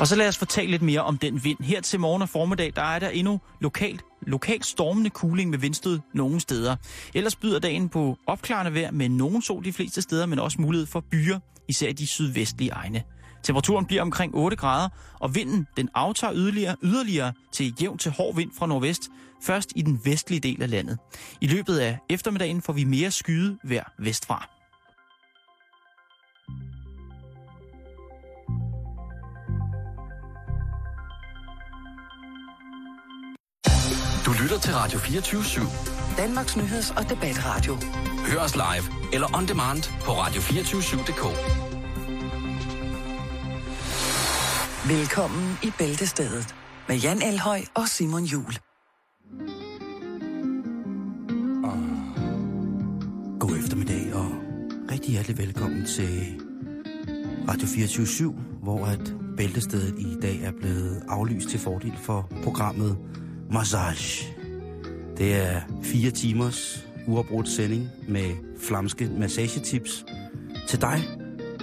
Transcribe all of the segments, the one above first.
Og så lad os fortælle lidt mere om den vind. Her til morgen og formiddag, der er der endnu lokalt, lokalt stormende kuling med vindstød nogle steder. Ellers byder dagen på opklarende vejr med nogen sol de fleste steder, men også mulighed for byer, især i de sydvestlige egne. Temperaturen bliver omkring 8 grader, og vinden den aftager yderligere, yderligere til jævn til hård vind fra nordvest, først i den vestlige del af landet. I løbet af eftermiddagen får vi mere skyde vejr vestfra. Du lytter til Radio 24 /7. Danmarks Nyheds- og Debatradio. Hør os live eller on demand på radio247.dk. Velkommen i Bæltestedet med Jan Elhøj og Simon Jul. God eftermiddag og rigtig hjertelig velkommen til Radio 24 hvor at bæltestedet i dag er blevet aflyst til fordel for programmet Massage. Det er fire timers uafbrudt sending med flamske massagetips til dig,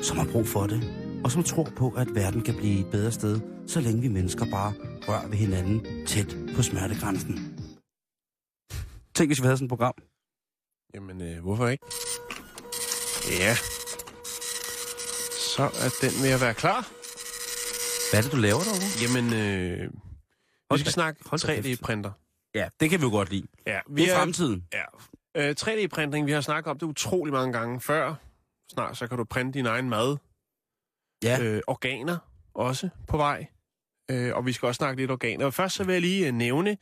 som har brug for det, og som tror på, at verden kan blive et bedre sted, så længe vi mennesker bare rører ved hinanden tæt på smertegrænsen. Tænk, hvis vi havde sådan et program. Jamen, øh, hvorfor ikke? Ja. Så er den ved at være klar. Hvad er det, du laver derovre? Jamen, øh, vi Hold skal da- snakke hold da kæft. 3D-printer. Ja, det kan vi jo godt lide. Ja, Det er fremtiden. Ja. Øh, 3D-printing, vi har snakket om det utrolig mange gange før. Snart så kan du printe din egen mad. Ja. Øh, organer også på vej. Øh, og vi skal også snakke lidt organer. Og først så vil jeg lige øh, nævne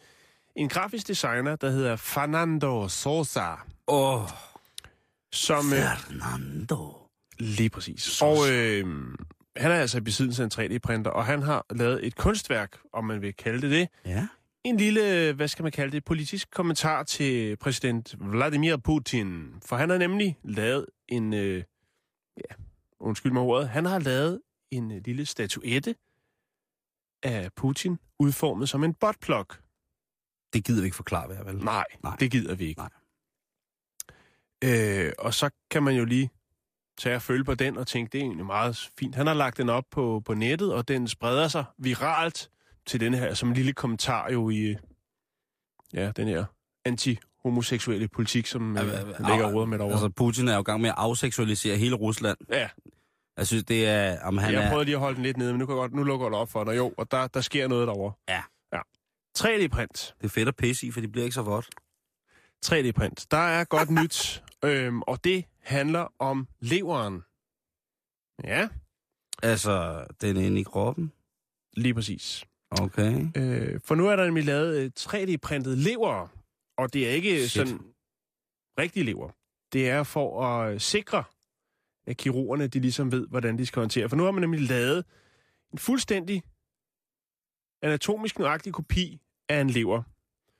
en grafisk designer, der hedder Fernando Sosa. Åh, oh, Som, øh, Fernando. Lige præcis. Og øh, han er altså i besiddelse af en 3D-printer, og han har lavet et kunstværk, om man vil kalde det det. Ja. En lille, hvad skal man kalde det, politisk kommentar til præsident Vladimir Putin. For han har nemlig lavet en, øh, ja, undskyld mig ordet, han har lavet en øh, lille statuette af Putin, udformet som en botplug. Det gider vi ikke forklare, hvad vel? Nej, Nej. Nej, det gider vi ikke. Nej. Øh, og så kan man jo lige tage og følge på den og tænke, det er egentlig meget fint. Han har lagt den op på, på nettet, og den spreder sig viralt til den her, som en lille kommentar jo i ja, den her anti-homoseksuelle politik, som øh, ligger råder med derovre. Altså, Putin er jo i gang med at afseksualisere hele Rusland. ja, Jeg synes, det er... Om han jeg prøvede lige at holde den lidt nede, men nu, kan jeg godt, nu lukker det op for dig. Jo, og der, der sker noget derovre. Ja. ja. 3D-print. Det er fedt at pisse i, for det bliver ikke så vådt. 3D-print. Der er godt nyt, øhm, og det handler om leveren. Ja, Altså, den inde i kroppen. lige præcis. Okay. Øh, for nu er der nemlig lavet øh, 3D-printet lever, og det er ikke Shit. sådan rigtig lever. Det er for at øh, sikre, at kirurgerne de ligesom ved, hvordan de skal håndtere. For nu har man nemlig lavet en fuldstændig anatomisk nøjagtig kopi af en lever.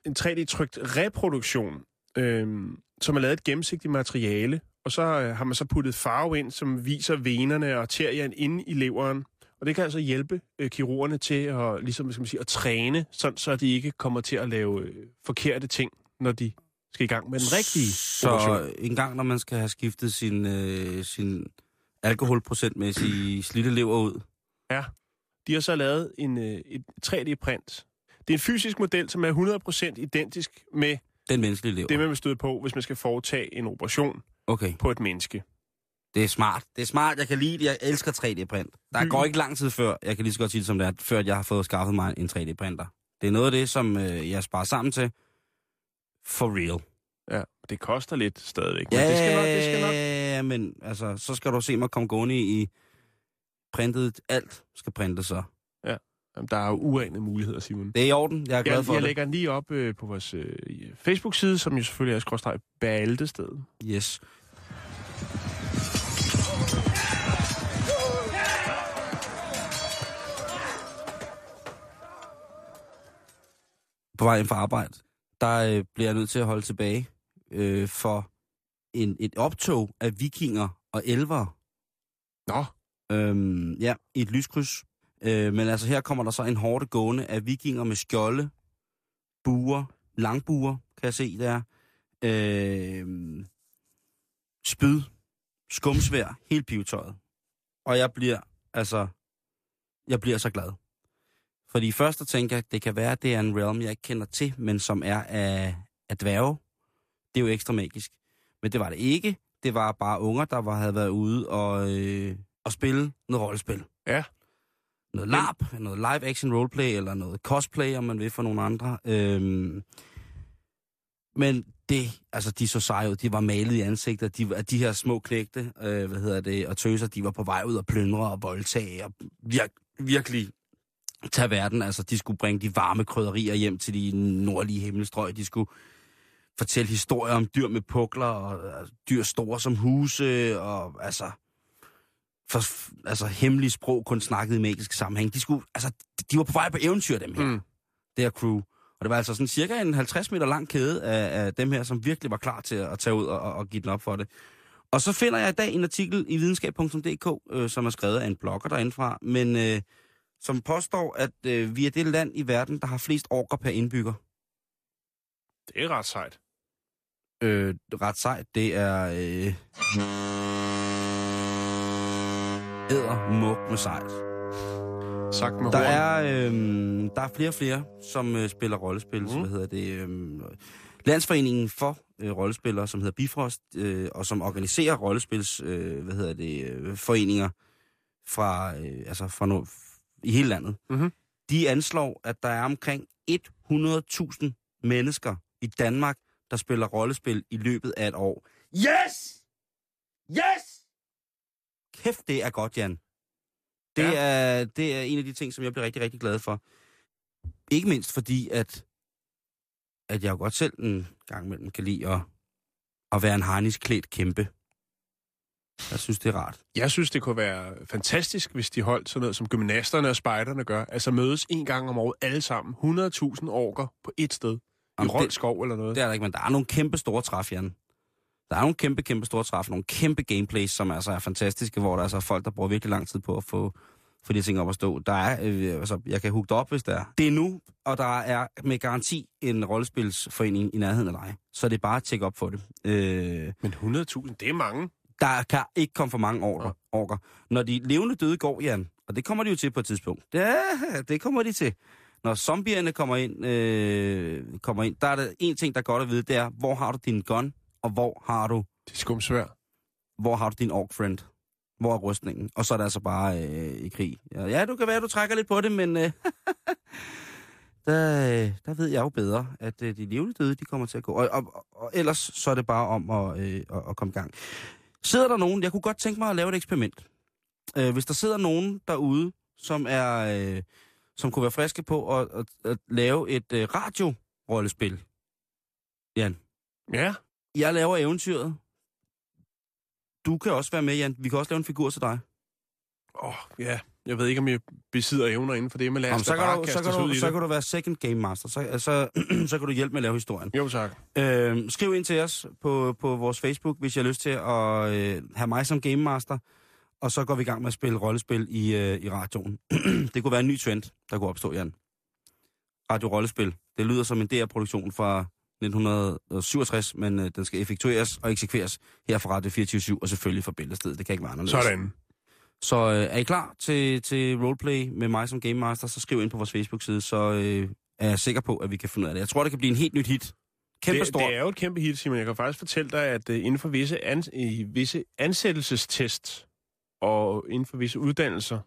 En 3D-trykt reproduktion, øh, som er lavet et gennemsigtigt materiale, og så øh, har man så puttet farve ind, som viser venerne og arterien inde i leveren. Og det kan altså hjælpe øh, kirurgerne til at, ligesom, skal man sige, at træne, sådan, så de ikke kommer til at lave øh, forkerte ting, når de skal i gang med den rigtige Så operation. en gang, når man skal have skiftet sin, øh, sin alkoholprocentmæssige slidte lever ud. Ja, de har så lavet en, øh, et 3D-print. Det er en fysisk model, som er 100% identisk med Den menneskelige lever. det, man vil støde på, hvis man skal foretage en operation Okay, på et menneske. det er smart. Det er smart, jeg kan lide det. Jeg elsker 3D-print. Der Mm. går ikke lang tid før, jeg kan lige så godt sige det som det er, før jeg har fået skaffet mig en 3D-printer. Det er noget af det, som øh, jeg sparer sammen til. For real. Ja, det koster lidt stadigvæk, men det skal nok, det skal nok. Ja, men altså, så skal du se mig komme gående i printet. Alt skal printes så. Jamen, der er jo uanede muligheder, Simon. Det er i orden. Jeg er glad Jeg, for jeg det. lægger den lige op øh, på vores øh, Facebook-side, som jo selvfølgelig er skråstreg Bæltested. Yes. På vej ind fra arbejde, der øh, bliver jeg nødt til at holde tilbage øh, for en, et optog af vikinger og elver. Nå, Øhm, ja, i et lyskryds. Øh, men altså her kommer der så en hårde gående af vikinger med skjolde, buer, langbuer, kan jeg se der. Øh, spyd, skumsvær, helt pivetøjet. Og jeg bliver, altså, jeg bliver så glad. Fordi først så tænker det kan være, at det er en realm, jeg ikke kender til, men som er af, af dværge. Det er jo ekstra magisk. Men det var det ikke. Det var bare unger, der var, havde været ude og, øh, og spille noget rollespil. Ja. Noget LARP, noget live action roleplay, eller noget cosplay, om man vil, for nogle andre. Øhm, men det, altså de så seje ud, de var malet i ansigtet, de, de her små knægte, øh, hvad hedder det, og tøser, de var på vej ud og plyndre og voldtage, og vir, virkelig tage verden. Altså, de skulle bringe de varme krydderier hjem til de nordlige himmelstrøg. De skulle fortælle historier om dyr med pukler, og altså, dyr store som huse, og altså, for, altså hemmelige sprog kun snakket i magisk sammenhæng. De, skulle, altså, de var på vej på eventyr, dem her. Mm. Det her crew. Og det var altså sådan cirka en 50 meter lang kæde af, af dem her, som virkelig var klar til at tage ud og, og, give den op for det. Og så finder jeg i dag en artikel i videnskab.dk, øh, som er skrevet af en blogger derindefra, men øh, som påstår, at øh, vi er det land i verden, der har flest orker per indbygger. Det er ret sejt. Øh, ret sejt, det er... Øh, æder muk med sejt. Sagt med Der er, øh, der er flere og flere, som øh, spiller rollespil. Mm. Hvad hedder det? Øh, Landsforeningen for øh, rollespillere, som hedder Bifrost, øh, og som organiserer rollespils, øh, hvad hedder det, øh, foreninger fra, øh, altså fra no, i hele landet. Mhm. De anslår, at der er omkring 100.000 mennesker i Danmark, der spiller rollespil i løbet af et år. Yes! Yes! Kæft, det er godt, Jan. Det, Ja. er, det er en af de ting, som jeg bliver rigtig, rigtig glad for. Ikke mindst fordi, at, at jeg jo godt selv en gang imellem kan lide at, at være en harnisk klædt kæmpe. Jeg synes, det er rart. Jeg synes, det kunne være fantastisk, hvis de holdt sådan noget, som gymnasterne og spejderne gør. Altså mødes en gang om året alle sammen. 100.000 orker på et sted. I Jamen, Rold det- skov eller noget. Det er der ikke, men der er nogle kæmpe store træf, Jan. Der er nogle kæmpe, kæmpe store træf, nogle kæmpe gameplays, som altså er fantastiske, hvor der altså er folk, der bruger virkelig lang tid på at få, få de ting op at stå. Der er, øh, altså, jeg kan hugge det op, hvis der er. Det er nu, og der er med garanti en rollespilsforening i nærheden af dig. Så det er bare at tjekke op for det. Øh, Men 100.000, det er mange. der kan ikke komme for mange orker. orker. Når de levende døde går, Jan, og det kommer de jo til på et tidspunkt. Ja, det kommer de til. Når zombierne kommer ind, øh, kommer ind, der er der en ting, der er godt at vide, det er, hvor har du din gun, og hvor har du, Det skumsvær. hvor har du din ork friend? Hvor er rustningen? Og så er det altså bare øh, i krig. Ja, ja, du kan være, du trækker lidt på det, men øh, der, øh, der ved jeg jo bedre, at øh, de levende døde, de kommer til at gå. Og, og, og ellers så er det bare om at, øh, at, at komme i gang. Sidder der nogen, jeg kunne godt tænke mig at lave et eksperiment. Øh, hvis der sidder nogen derude, som er, øh, som kunne være friske på at, at, at lave et øh, radio-rollespil. Jan, Ja, jeg laver eventyret. Du kan også være med, Jan. Vi kan også lave en figur til dig. åh, ja. Jeg ved ikke, om jeg besidder evner inden for det, men lad os så, kan du, så, kan du, så det. kan du være second game master. Så, så, så kan du hjælpe med at lave historien. Jo, tak. Øh, skriv ind til os på, på vores Facebook, hvis jeg har lyst til at øh, have mig som game master. Og så går vi i gang med at spille rollespil i, øh, i radioen. det kunne være en ny trend, der kunne opstå, Jan. Radio-rollespil. Det lyder som en DR-produktion fra 1967, men øh, den skal effektueres og eksekveres her fra Radio 24 og selvfølgelig fra Bæltestedet. Det kan ikke være anderledes. Sådan. Så øh, er I klar til, til roleplay med mig som Game Master, så skriv ind på vores Facebook-side, så øh, er jeg sikker på, at vi kan finde ud af det. Jeg tror, det kan blive en helt nyt hit. Kæmpe Det, stor. det er jo et kæmpe hit, Simon. Jeg kan faktisk fortælle dig, at uh, inden for visse, an, i visse ansættelsestest og inden for visse uddannelser,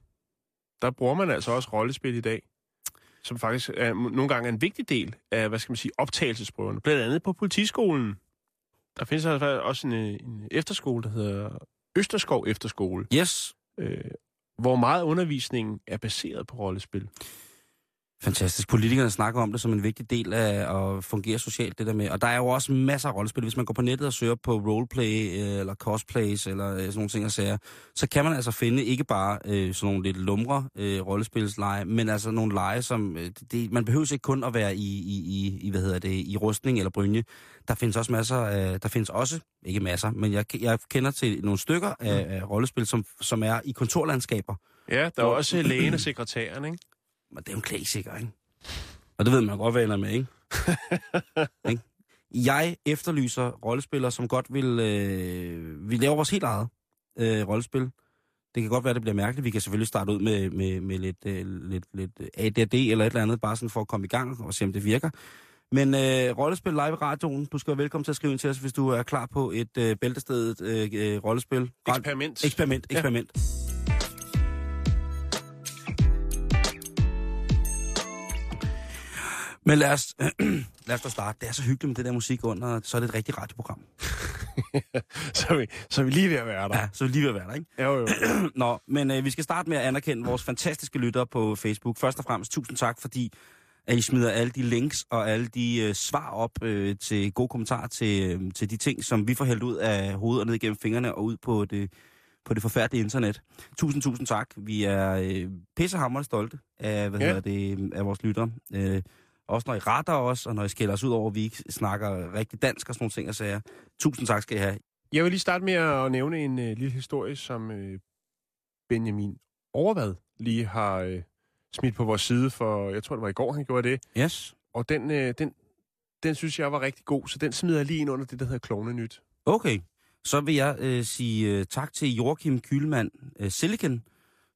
der bruger man altså også rollespil i dag, som faktisk er, nogle gange er en vigtig del af, hvad skal man sige, optagelsesprøverne. Blandt andet på politiskolen. Der findes altså også en, øh, en efterskole, der hedder Østerskov Efterskole, Yes. øh, hvor meget undervisningen er baseret på rollespil. Fantastisk. Politikerne snakker om det som en vigtig del af at fungere socialt, det der med. Og der er jo også masser af rollespil. Hvis man går på nettet og søger på roleplay, øh, eller cosplays, eller øh, sådan nogle ting og sager, så kan man altså finde ikke bare øh, sådan nogle lidt lumre øh, rollespilsleje, men altså nogle leje, som... Øh, det, man behøver ikke kun at være i, i, i, i, hvad hedder det, i rustning eller brynje. Der findes også masser af... Der findes også, ikke masser, men jeg, jeg kender til nogle stykker af, af rollespil, som, som er i kontorlandskaber. Ja, der er Hvor- også lægen og sekretæren, ikke? Men det er jo en klassiker, ikke? Og det ved man godt, hvad ender med, ikke? ikke? Jeg efterlyser rollespillere, som godt vil... Øh, vi laver vores helt eget øh, rollespil, Det kan godt være, det bliver mærkeligt. Vi kan selvfølgelig starte ud med, med, med lidt, øh, lidt, lidt ADD eller et eller andet, bare sådan for at komme i gang og se, om det virker. Men øh, rollespil live i radioen, du skal være velkommen til at skrive ind til os, hvis du er klar på et øh, bæltestedet øh, øh, rollespil. Eksperiment. Eksperiment, eksperiment. Ja. Men lad os, lad os da starte. Det er så hyggeligt med det der musik under, så er det et rigtigt radioprogram. så, vi, så vi lige ved at være der. Ja, så vi lige ved at være der, ikke? Jo, jo. Nå, men øh, vi skal starte med at anerkende vores fantastiske lyttere på Facebook. Først og fremmest tusind tak, fordi at I smider alle de links og alle de øh, svar op øh, til gode kommentarer til, øh, til de ting, som vi får hældt ud af hovedet og ned igennem fingrene og ud på det, på det forfærdelige internet. Tusind, tusind tak. Vi er øh, pissehammerende stolte af, hvad Ja. ja. hedder det, af vores lyttere. Øh, også når I retter os, og når I skælder os ud over, at vi ikke snakker rigtig dansk og sådan nogle ting og sager. Tusind tak skal I have. Jeg vil lige starte med at nævne en øh, lille historie, som øh, Benjamin Overvad lige har øh, smidt på vores side for, jeg tror det var i går, han gjorde det. Yes. Og den, øh, den, den synes jeg var rigtig god, så den smider jeg lige ind under det, der hedder Klovne Nyt. Okay, så vil jeg øh, sige øh, tak til Joachim Kylmand øh, Silicon,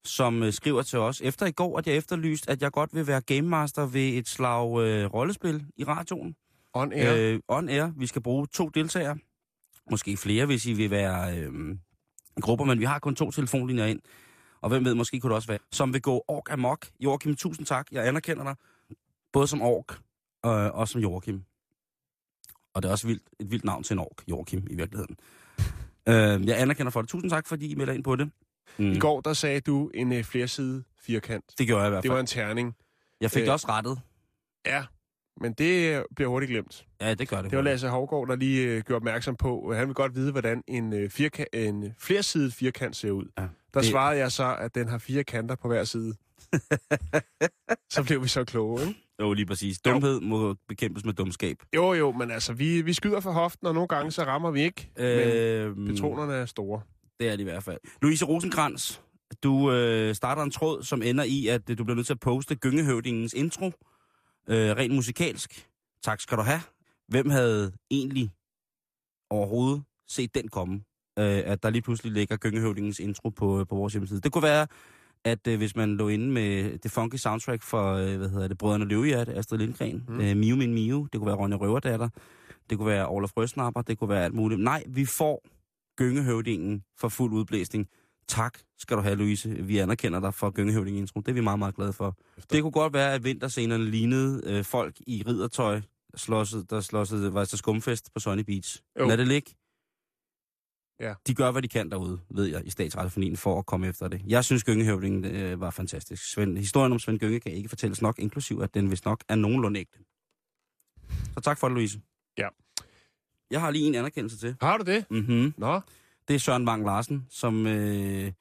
som øh, skriver til os efter i går, at jeg efterlyst, at jeg godt vil være game master ved et slag øh, rollespil i radioen. On air. Øh. Øh, on air. Vi skal bruge to deltagere. Måske flere, hvis I vil være øh, grupper, men vi har kun to telefonlinjer ind. Og hvem ved, måske kunne det også være, som vil gå ork amok. Joachim, tusind tak. Jeg anerkender dig. Både som ork øh, og som Joachim. Og det er også vildt, et vildt navn til en ork, Joachim, i virkeligheden. øh, jeg anerkender for det. Tusind tak, fordi I melder ind på det. Mm. I går, der sagde du en øh, flerside firkant. Det gjorde jeg i hvert Det fald. var en terning. Jeg fik øh, det også rettet. Ja, men det øh, bliver hurtigt glemt. Ja, det gør det. Det var Lasse Hovgaard, der lige øh, gjorde opmærksom på, at han vil godt vide, hvordan en, øh, firka- en flersidet firkant ser ud. Ja, Der det- svarede jeg så, at den har fire kanter på hver side. så blev vi så kloge, ikke? Jo, lige præcis. Dumhed må bekæmpes med dumskab. Jo, jo, men altså, vi, vi skyder for hoften, og nogle gange så rammer vi ikke. Øh, men Øh, patronerne er store. Det er det i hvert fald. Louise Rosenkrantz, du øh, starter en tråd, som ender i, at øh, du bliver nødt til at poste Gyngehøvdingens intro. Øh, rent musikalsk. Tak skal du have. Hvem havde egentlig overhovedet set den komme? Øh, at der lige pludselig ligger Gyngehøvdingens intro på, øh, på vores hjemmeside. Det kunne være, at øh, hvis man lå inde med det funky soundtrack for, øh, hvad hedder det, Brødrene Løvehjerte, Astrid Lindgren, Mm. øh, Miu Min Miu, det kunne være Ronja Røverdatter, det kunne være Olaf Røsnapper, det kunne være alt muligt. Nej, vi får Gyngehøvdingen for fuld udblæsning. Tak skal du have, Louise. Vi anerkender dig for Gyngehøvdingen intro. Det er vi meget, meget glade for. Efter. Det kunne godt være, at vinterscenerne lignede øh, folk i riddertøj, slåsset, der slåsset, var til skumfest på Sunny Beach. Jo. Lad det ligge. Ja. De gør, hvad de kan derude, ved jeg, i statsradiofonien for at komme efter det. Jeg synes, Gyngehøvdingen øh, var fantastisk. Svend, historien om Svend Gynge kan ikke fortælles nok, inklusiv at den vist nok er nogenlunde ægte. Så tak for det, Louise. Ja. Jeg har lige en anerkendelse til. Har du det? Mm-hmm. Nå, Det er Søren Wang Larsen, som, øh,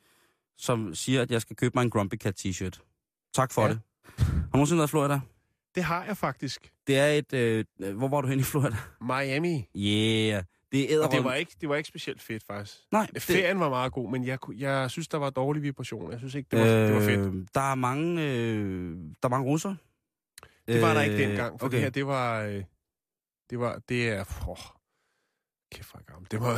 som siger, at jeg skal købe mig en Grumpy Cat t-shirt. Tak for Ja. det. Har du nogensinde været i Florida? det har jeg faktisk. Det er et... Øh, hvor var du hen i Florida? Miami. Yeah. Det er Og det var ikke, det var ikke specielt fedt, faktisk. Nej, det, Ferien var meget god, men jeg, jeg synes, der var dårlig vibration. Jeg synes ikke, det var, øh, det var fedt. Øh, Der er mange, øh, der er mange russer. Det var der ikke Øh, dengang, for okay. det her, det var... Øh, det var... Det er... Oh, kæft, hvor jeg gammel. Det var...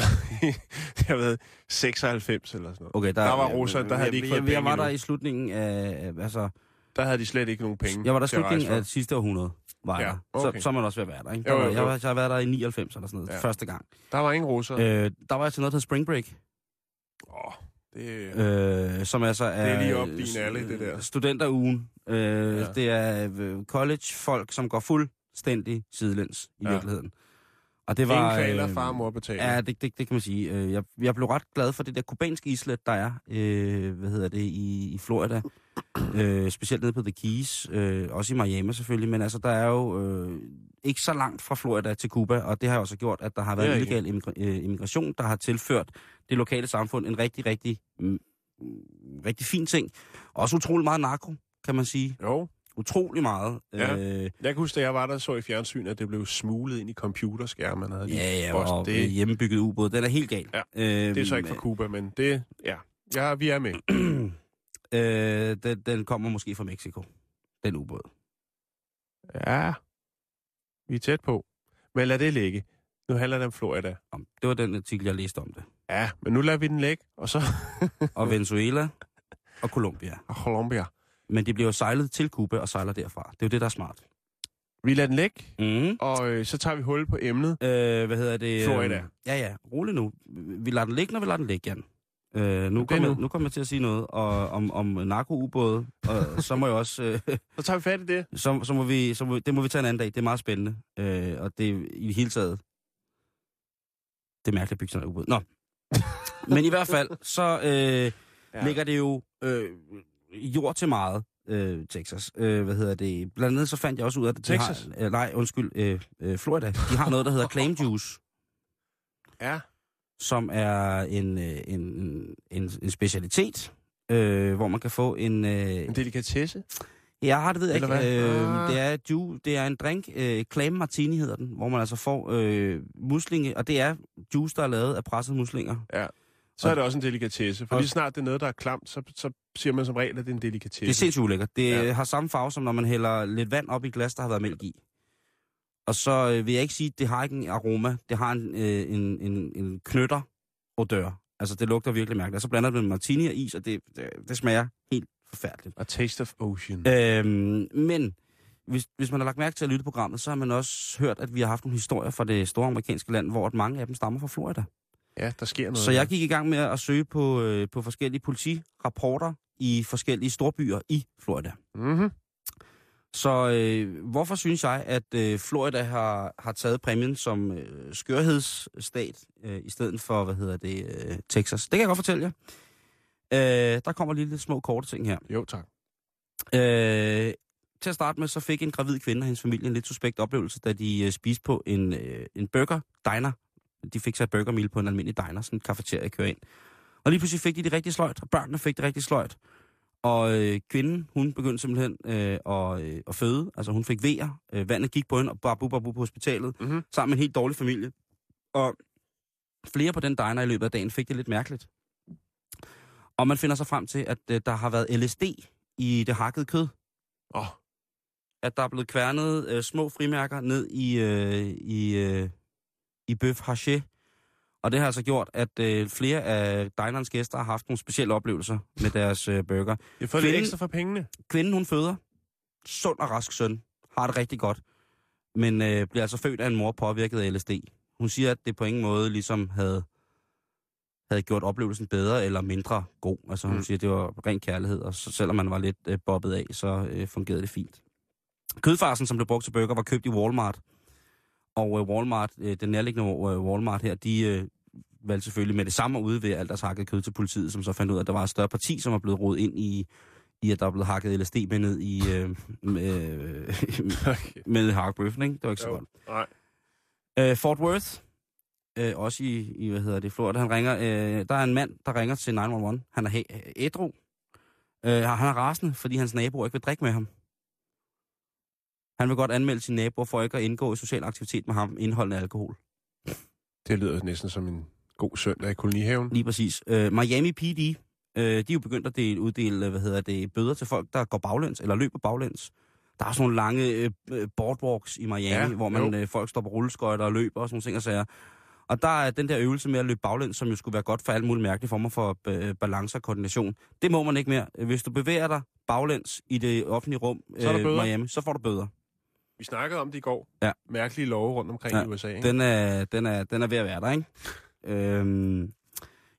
det har været 96 eller sådan noget. Okay, der, Der var russere, der havde de ikke jeg, fået jeg, jeg var der i slutningen af... Altså, Der havde de slet ikke nogen penge jeg var der i slutningen af sidste århundrede. Var Ja, okay. så, så er man også ved at være der, ikke? Jo, Der var, jo, jeg, jo. var, jeg har været der i 99 eller sådan noget, Ja. første gang. Der var ingen russere. Øh, der var jeg til noget, der Spring Break. Åh, det, øh, som altså er... Det er lige op din alley, det der. Studenterugen. Øh, Ja. Det er øh, college-folk, som går fuldstændig sidelæns i ja. virkeligheden. Og det ingen var... kvaler, far og mor betaler. Ja, det, det, det kan man sige. Øh, Jeg, jeg blev ret glad for det der kubanske islet, der er, øh, hvad hedder det, i, i Florida. Øh, specielt nede på The Keys, øh, også i Miami selvfølgelig, men altså, der er jo øh, ikke så langt fra Florida til Cuba, og det har også gjort, at der har været er illegal immigra- øh, immigration, der har tilført det lokale samfund en rigtig, rigtig, mm, rigtig fin ting. Også utrolig meget narko, kan man sige. Jo, Utrolig meget. Ja. Øh, jeg kan huske, da jeg var der, så i fjernsyn, at det blev smuglet ind i computerskærmen. Havde de ja, ja, og det, hjemmebygget ubåd, den er helt gal. Ja, øh, det er så ikke fra Cuba, men det, ja, ja vi er med. øh, den, den kommer måske fra Mexico, den ubåd. Ja, vi er tæt på. Men lad det ligge. Nu handler det om Florida. Det var den artikel, jeg læste om det. Ja, men nu lader vi den ligge, og så... og Venezuela og Colombia. Og Colombia. Men de bliver jo sejlet til Cuba og sejler derfra. Det er jo det, der er smart. Vi lader den ligge, Mm. og øh, så tager vi hul på emnet. Øh, hvad hedder det? Florida. Øh, ja, ja. Rolig nu. Vi lader den ligge, når vi lader den ligge, Jan. Øh, nu, er kommer jeg, nu. nu kommer jeg til at sige noget og, om, om narkoubåde, og så må jeg også... Øh, Så tager vi fat i det. så, så, må vi, så må, det må vi tage en anden dag. Det er meget spændende. Øh, og det er i det hele taget... Det er mærkeligt at bygge sådan en ubåd. Nå. Men i hvert fald, så øh. Ja. ligger det jo øh, jord til meget, øh, Texas. Øh, hvad hedder det? Blandt andet så fandt jeg også ud af, at de Texas? har... Øh, nej, undskyld, øh, øh, Florida. De har noget, der hedder claim juice, Ja. som er en, øh, en, en, en specialitet, øh, hvor man kan få en... Øh, En delikatesse. Ja, det ved jeg Eller ikke. hvad? Øh, det, er, ju, det er en drink, øh, clam martini hedder den, hvor man altså får øh, muslinge, og det er juice, der er lavet af pressede muslinger. Så er det også en delikatesse. For lige snart det er noget, der er klamt, så, så siger man som regel, at det er en delikatesse. Det er sindssygt ulækkert. Det Ja. har samme farve, som når man hælder lidt vand op i et glas, der har været mælk i. Og så øh, vil jeg ikke sige, at det har ikke en aroma. Det har en, øh, en, en, en knytter odør. Altså, det lugter virkelig mærkeligt. Og så blander det med martini og is, og det, det, det smager helt forfærdeligt. A taste of ocean. Øhm, men hvis, hvis man har lagt mærke til at lytte programmet, så har man også hørt, at vi har haft nogle historier fra det store amerikanske land, hvor mange af dem stammer fra Florida. Ja, der sker noget. Så jeg gik i gang med at søge på, øh, på forskellige politirapporter i forskellige storbyer i Florida. Mm-hmm. Så øh, hvorfor synes jeg, at øh, Florida har, har taget præmien som øh, skørhedsstat, øh, i stedet for, hvad hedder det, øh, Texas? Det kan jeg godt fortælle jer. Øh, der kommer lige lidt små korte ting her. Jo, tak. Øh, til at starte med, så fik en gravid kvinde og hendes familie en lidt suspekt oplevelse, da de øh, spiste på en, øh, en burger diner. De fik sig et burger meal på en almindelig diner, sådan en kafeteria kører ind. Og lige pludselig fik de det rigtig sløjt, og børnene fik det rigtig sløjt. Og øh, kvinden, hun begyndte simpelthen øh, at, øh, at føde. Altså hun fik vejer. Øh, vandet gik på hende, og babu babu på hospitalet, Mhm. sammen med en helt dårlig familie. Og flere på den diner i løbet af dagen fik det lidt mærkeligt. Og man finder sig frem til, at øh, der har været LSD i det hakkede kød oh, at der er blevet kværnet øh, små frimærker ned i, øh, i, øh, i bøf haché. Og det har altså gjort, at øh, flere af dinerens gæster har haft nogle specielle oplevelser med deres øh, burger. jeg får lidt Kvinden- ekstra for pengene. Kvinden, hun føder. Sund og rask søn. Har det rigtig godt. Men øh, bliver altså født af en mor påvirket af LSD. Hun siger, at det på ingen måde ligesom havde, havde gjort oplevelsen bedre eller mindre god. Altså hun mm. siger, at det var ren kærlighed, og så, selvom man var lidt øh, bobbet af, så øh, fungerede det fint. Kødfarsen, som blev brugt til burger, var købt i Walmart. Og øh, Walmart, øh, den nærliggende øh, Walmart her, de øh, valgte selvfølgelig med det samme at udvære alt deres hakket kød til politiet, som så fandt ud af, at der var et større parti, som var blevet rodet ind i, i at der er blevet hakket LSD med ned i øh, med, Okay. med hakbøffen, ikke? Det var ikke så Jo. godt. Nej. Øh, Fort Worth, øh, også i, i, hvad hedder det, Florida, han ringer, øh, der er en mand, der ringer til 911. Han er ædru. Øh, han er rasende, fordi hans naboer ikke vil drikke med ham. Han vil godt anmelde sin naboer for ikke at indgå i social aktivitet med ham, indholdende alkohol. Det lyder næsten som en god søndag i kolonihaven. Lige præcis. Øh, Miami PD, øh, de er jo begyndt at dele, uddele hvad hedder det, bøder til folk, der går baglæns, eller løber baglæns. Der er sådan nogle lange øh, øh, boardwalks i Miami, Ja, hvor man, jo. øh, folk står på rulleskøjter og løber og sådan nogle ting og sager. Og der er den der øvelse med at løbe baglæns, som jo skulle være godt for alle mulige mærkelige former for øh, balance og koordination. Det må man ikke mere. Hvis du bevæger dig baglæns i det offentlige rum der øh. Miami, så får du bøder. Vi snakkede om det i går. Ja. Mærkelige love rundt omkring Ja, i USA. Ikke? Den er, den er, den er ved at være der, ikke? øhm,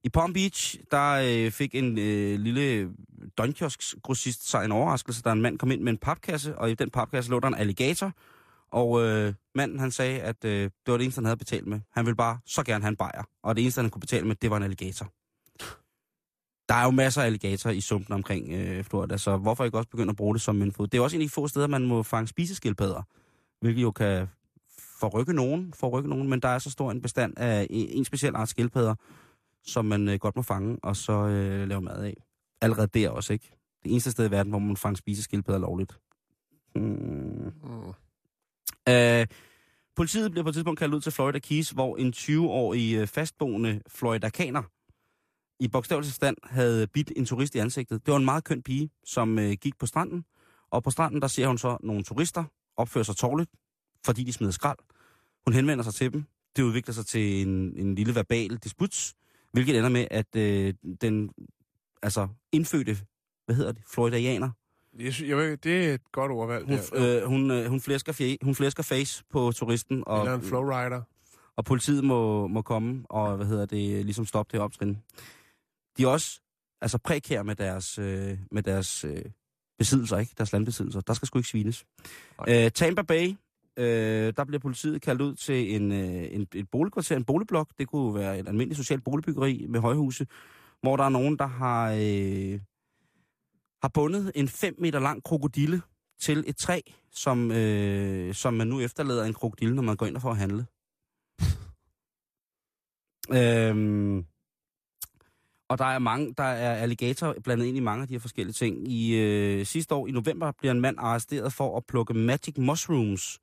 I Palm Beach, der øh, fik en øh, lille døgnkiosk-grossist sig en overraskelse, da en mand kom ind med en papkasse, og i den papkasse lå der en alligator. Og øh, manden, han sagde, at øh, det var det eneste, han havde betalt med. Han ville bare så gerne have en bajer, og det eneste, han kunne betale med, det var en alligator. Der er jo masser af alligatorer i sumpen omkring øh, Florida, så hvorfor ikke også begynde at bruge det som en fod? Det er også en af de få steder, man må fange spiseskildpadder, hvilket jo kan forrykke nogen, forrykke nogen, men der er så stor en bestand af en, en speciel art skildpadder, som man øh, godt må fange, og så øh, lave mad af. Allerede der også, ikke? Det eneste sted i verden, hvor man fanger spiseskildpadder lovligt. Hmm. Mm. Øh, politiet bliver på et tidspunkt kaldt ud til Florida Keys, hvor en 20-årig øh, fastboende floridaner i bogstavelig stand havde bidt en turist i ansigtet. Det var en meget køn pige, som øh, gik på stranden, og på stranden der ser hun så nogle turister opføre sig tårligt, fordi de smider skrald. Hun henvender sig til dem. Det udvikler sig til en, en lille verbal disput, Hvilket ender med, at øh, den altså indfødte, hvad hedder det, floridianer, Jeg synes, jeg det er et godt ordvalg. hun, øh, hun, øh, hun, flæsker fje, hun flæsker face på turisten, og, Eller en flowrider. og politiet må, må komme og, hvad hedder det, ligesom stoppe det optrin. De er også altså prekære med deres, øh, med deres øh, besiddelser, ikke? Deres landbesiddelser. Der skal sgu ikke svines. Øh, Tampa Bay, øh, der bliver politiet kaldt ud til en, øh, en, et boligkvarter, en boligblok. Det kunne være et almindeligt socialt boligbyggeri med højhuse, hvor der er nogen, der har, øh, har bundet en 5 meter lang krokodille til et træ, som, øh, som man nu efterlader en krokodille, når man går ind for at handle. øhm, og der er mange, der er alligator blandet ind i mange af de her forskellige ting. I øh, sidste år i november bliver en mand arresteret for at plukke magic mushrooms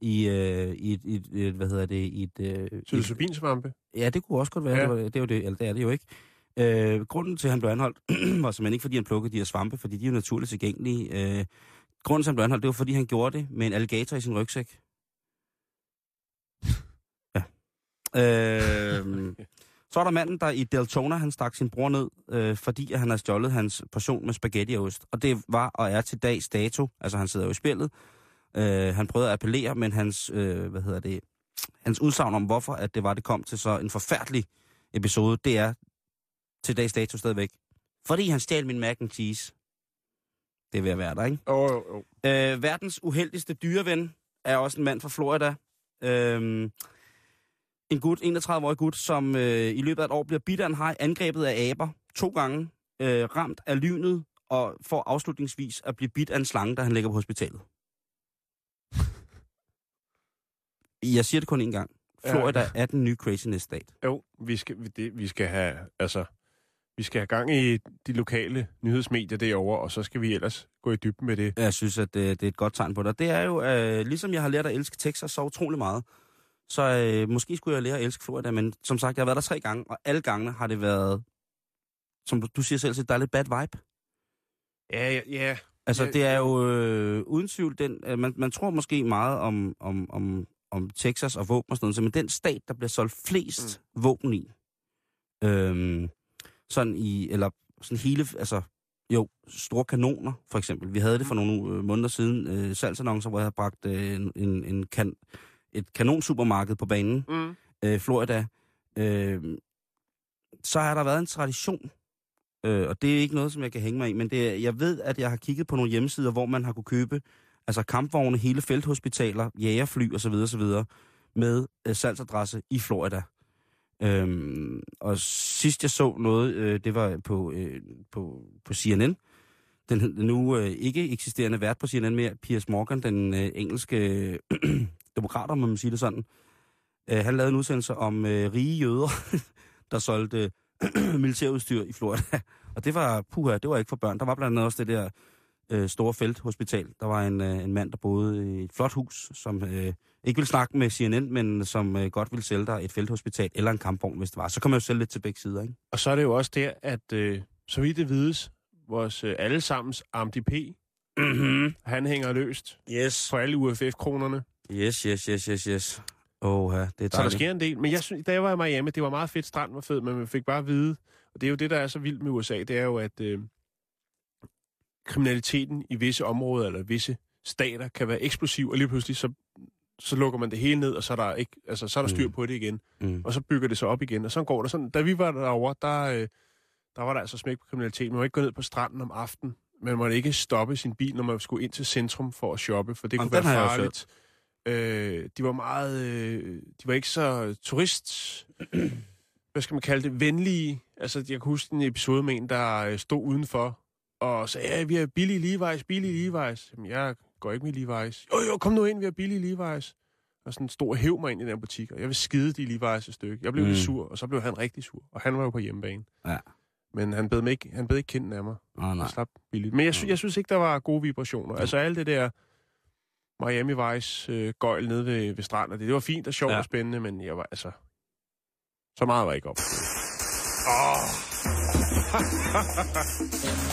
i, øh, i, et, et, et, hvad hedder det, i et, øh, Psilocybinsvampe. Ja, det kunne også godt være. Ja. Det, var, det, er jo det, eller det er det jo ikke. Øh, grunden til, at han blev anholdt, var simpelthen ikke, fordi han plukkede de her svampe, fordi de er jo naturligt tilgængelige. Øh, grunden til, at han blev anholdt, det var, fordi han gjorde det med en alligator i sin rygsæk. Ja. Øh, så er der manden, der i Deltona, han stak sin bror ned, øh, fordi at han har stjålet hans portion med spaghetti og ost. Og det var og er til dags dato, altså han sidder jo i spillet. Øh, han prøvede at appellere, men hans, øh, hvad hedder det, hans udsagn om, hvorfor at det var, det kom til så en forfærdelig episode, det er til dags dato stadigvæk. Fordi han stjal min mac and cheese. Det er ved at være der, ikke? Åh, oh, oh. Øh, verdens uheldigste dyreven er også en mand fra Florida. Øh, en gut, 31-årig gut, som øh, i løbet af et år bliver bidt af en haj, angrebet af aber to gange, øh, ramt af lynet, og får afslutningsvis at blive bidt af en slange, da han ligger på hospitalet. Jeg siger det kun én gang. Florida er den nye craziness stat. Jo, vi skal, vi, det, vi skal have, altså, vi skal have gang i de lokale nyhedsmedier derovre, og så skal vi ellers gå i dybden med det. Jeg synes, at det, det er et godt tegn på det. Det er jo, øh, ligesom jeg har lært at elske Texas så utrolig meget, så øh, måske skulle jeg lære at elske Florida, men som sagt, jeg har været der tre gange, og alle gangene har det været, som du- siger selv, der er lidt bad vibe. Ja, ja, ja. Altså, det er jo øh, uden tvivl den... Øh, man, man tror måske meget om, om, om, om Texas og våben og sådan noget, men den stat, der bliver solgt flest mm. våben i, øhm, sådan i, eller sådan hele, altså, jo, store kanoner, for eksempel. Vi havde det for nogle øh, måneder siden, øh, salgsannoncer, hvor jeg havde bragt øh, en, en, en kan, et kanonsupermarked på banen, Mm. øh, Florida. Øh, så har der været en tradition, øh, og det er ikke noget, som jeg kan hænge mig i, men det er, jeg ved, at jeg har kigget på nogle hjemmesider, hvor man har kunne købe altså kampvogne, hele felthospitaler, jægerfly osv. osv. med øh, salgsadresse i Florida. Øhm, og sidst jeg så noget, øh, det var på, øh, på, på CNN. Den, nu øh, ikke eksisterende vært på CNN mere, Piers Morgan, den øh, engelske øh, demokrater, må man sige det sådan. Øh, han lavede en udsendelse om øh, rige jøder, der solgte øh, militærudstyr i Florida. Og det var, puha, det var ikke for børn. Der var blandt andet også det der øh, store felthospital. Der var en, øh, en mand, der boede i et flot hus, som øh, ikke ville snakke med CNN, men som øh, godt ville sælge dig et felthospital eller en kampvogn, hvis det var. Så kan man jo sælge lidt til begge sider, ikke? Og så er det jo også der, at øh, så vidt det vides, vores øh, allesammens Amdi P, Mm-hmm. han hænger løst Yes. på alle UFF-kronerne. Yes, yes, yes, yes, yes. Åh, det er Så der dejligt. sker en del. Men jeg synes, da jeg var i Miami, det var meget fedt. Stranden var fed, men man fik bare at vide, og det er jo det, der er så vildt med USA, det er jo, at øh, kriminaliteten i visse områder eller visse stater kan være eksplosiv, og lige pludselig så, så lukker man det hele ned, og så er der, ikke, altså, så er der styr Mm. på det igen. Mm. Og så bygger det sig op igen, og så går der sådan. Da vi var derovre, der, øh, der var der altså smæk på kriminalitet. Man må ikke gå ned på stranden om aftenen. Man må ikke stoppe sin bil, når man skulle ind til centrum for at shoppe, for det Jamen, kunne være farligt. Øh, de var meget... Øh, de var ikke så turist... hvad skal man kalde det? Venlige. Altså, jeg kan huske en episode med en, der øh, stod udenfor og sagde, ja, vi har billige Levi's, billige Levi's. Jamen, jeg går ikke med Levi's. Jo, jo, kom nu ind, vi har billige Levi's. Og sådan stod og hæv mig ind i den butik, og jeg vil skide de Levi's et stykke. Jeg blev mm. Lidt sur, og så blev han rigtig sur. Og han var jo på hjemmebane. Ja. Men han bed, mig ikke, han bed ikke kinden af mig. Åh, nej. Jeg slap billigt. Men jeg, sy- jeg synes ikke, der var gode vibrationer. Altså alt det der Miami Vice øh, gøjl nede ved, ved stranden, det, det var fint og sjovt ja. Og spændende, men jeg var altså... Så meget var jeg ikke op.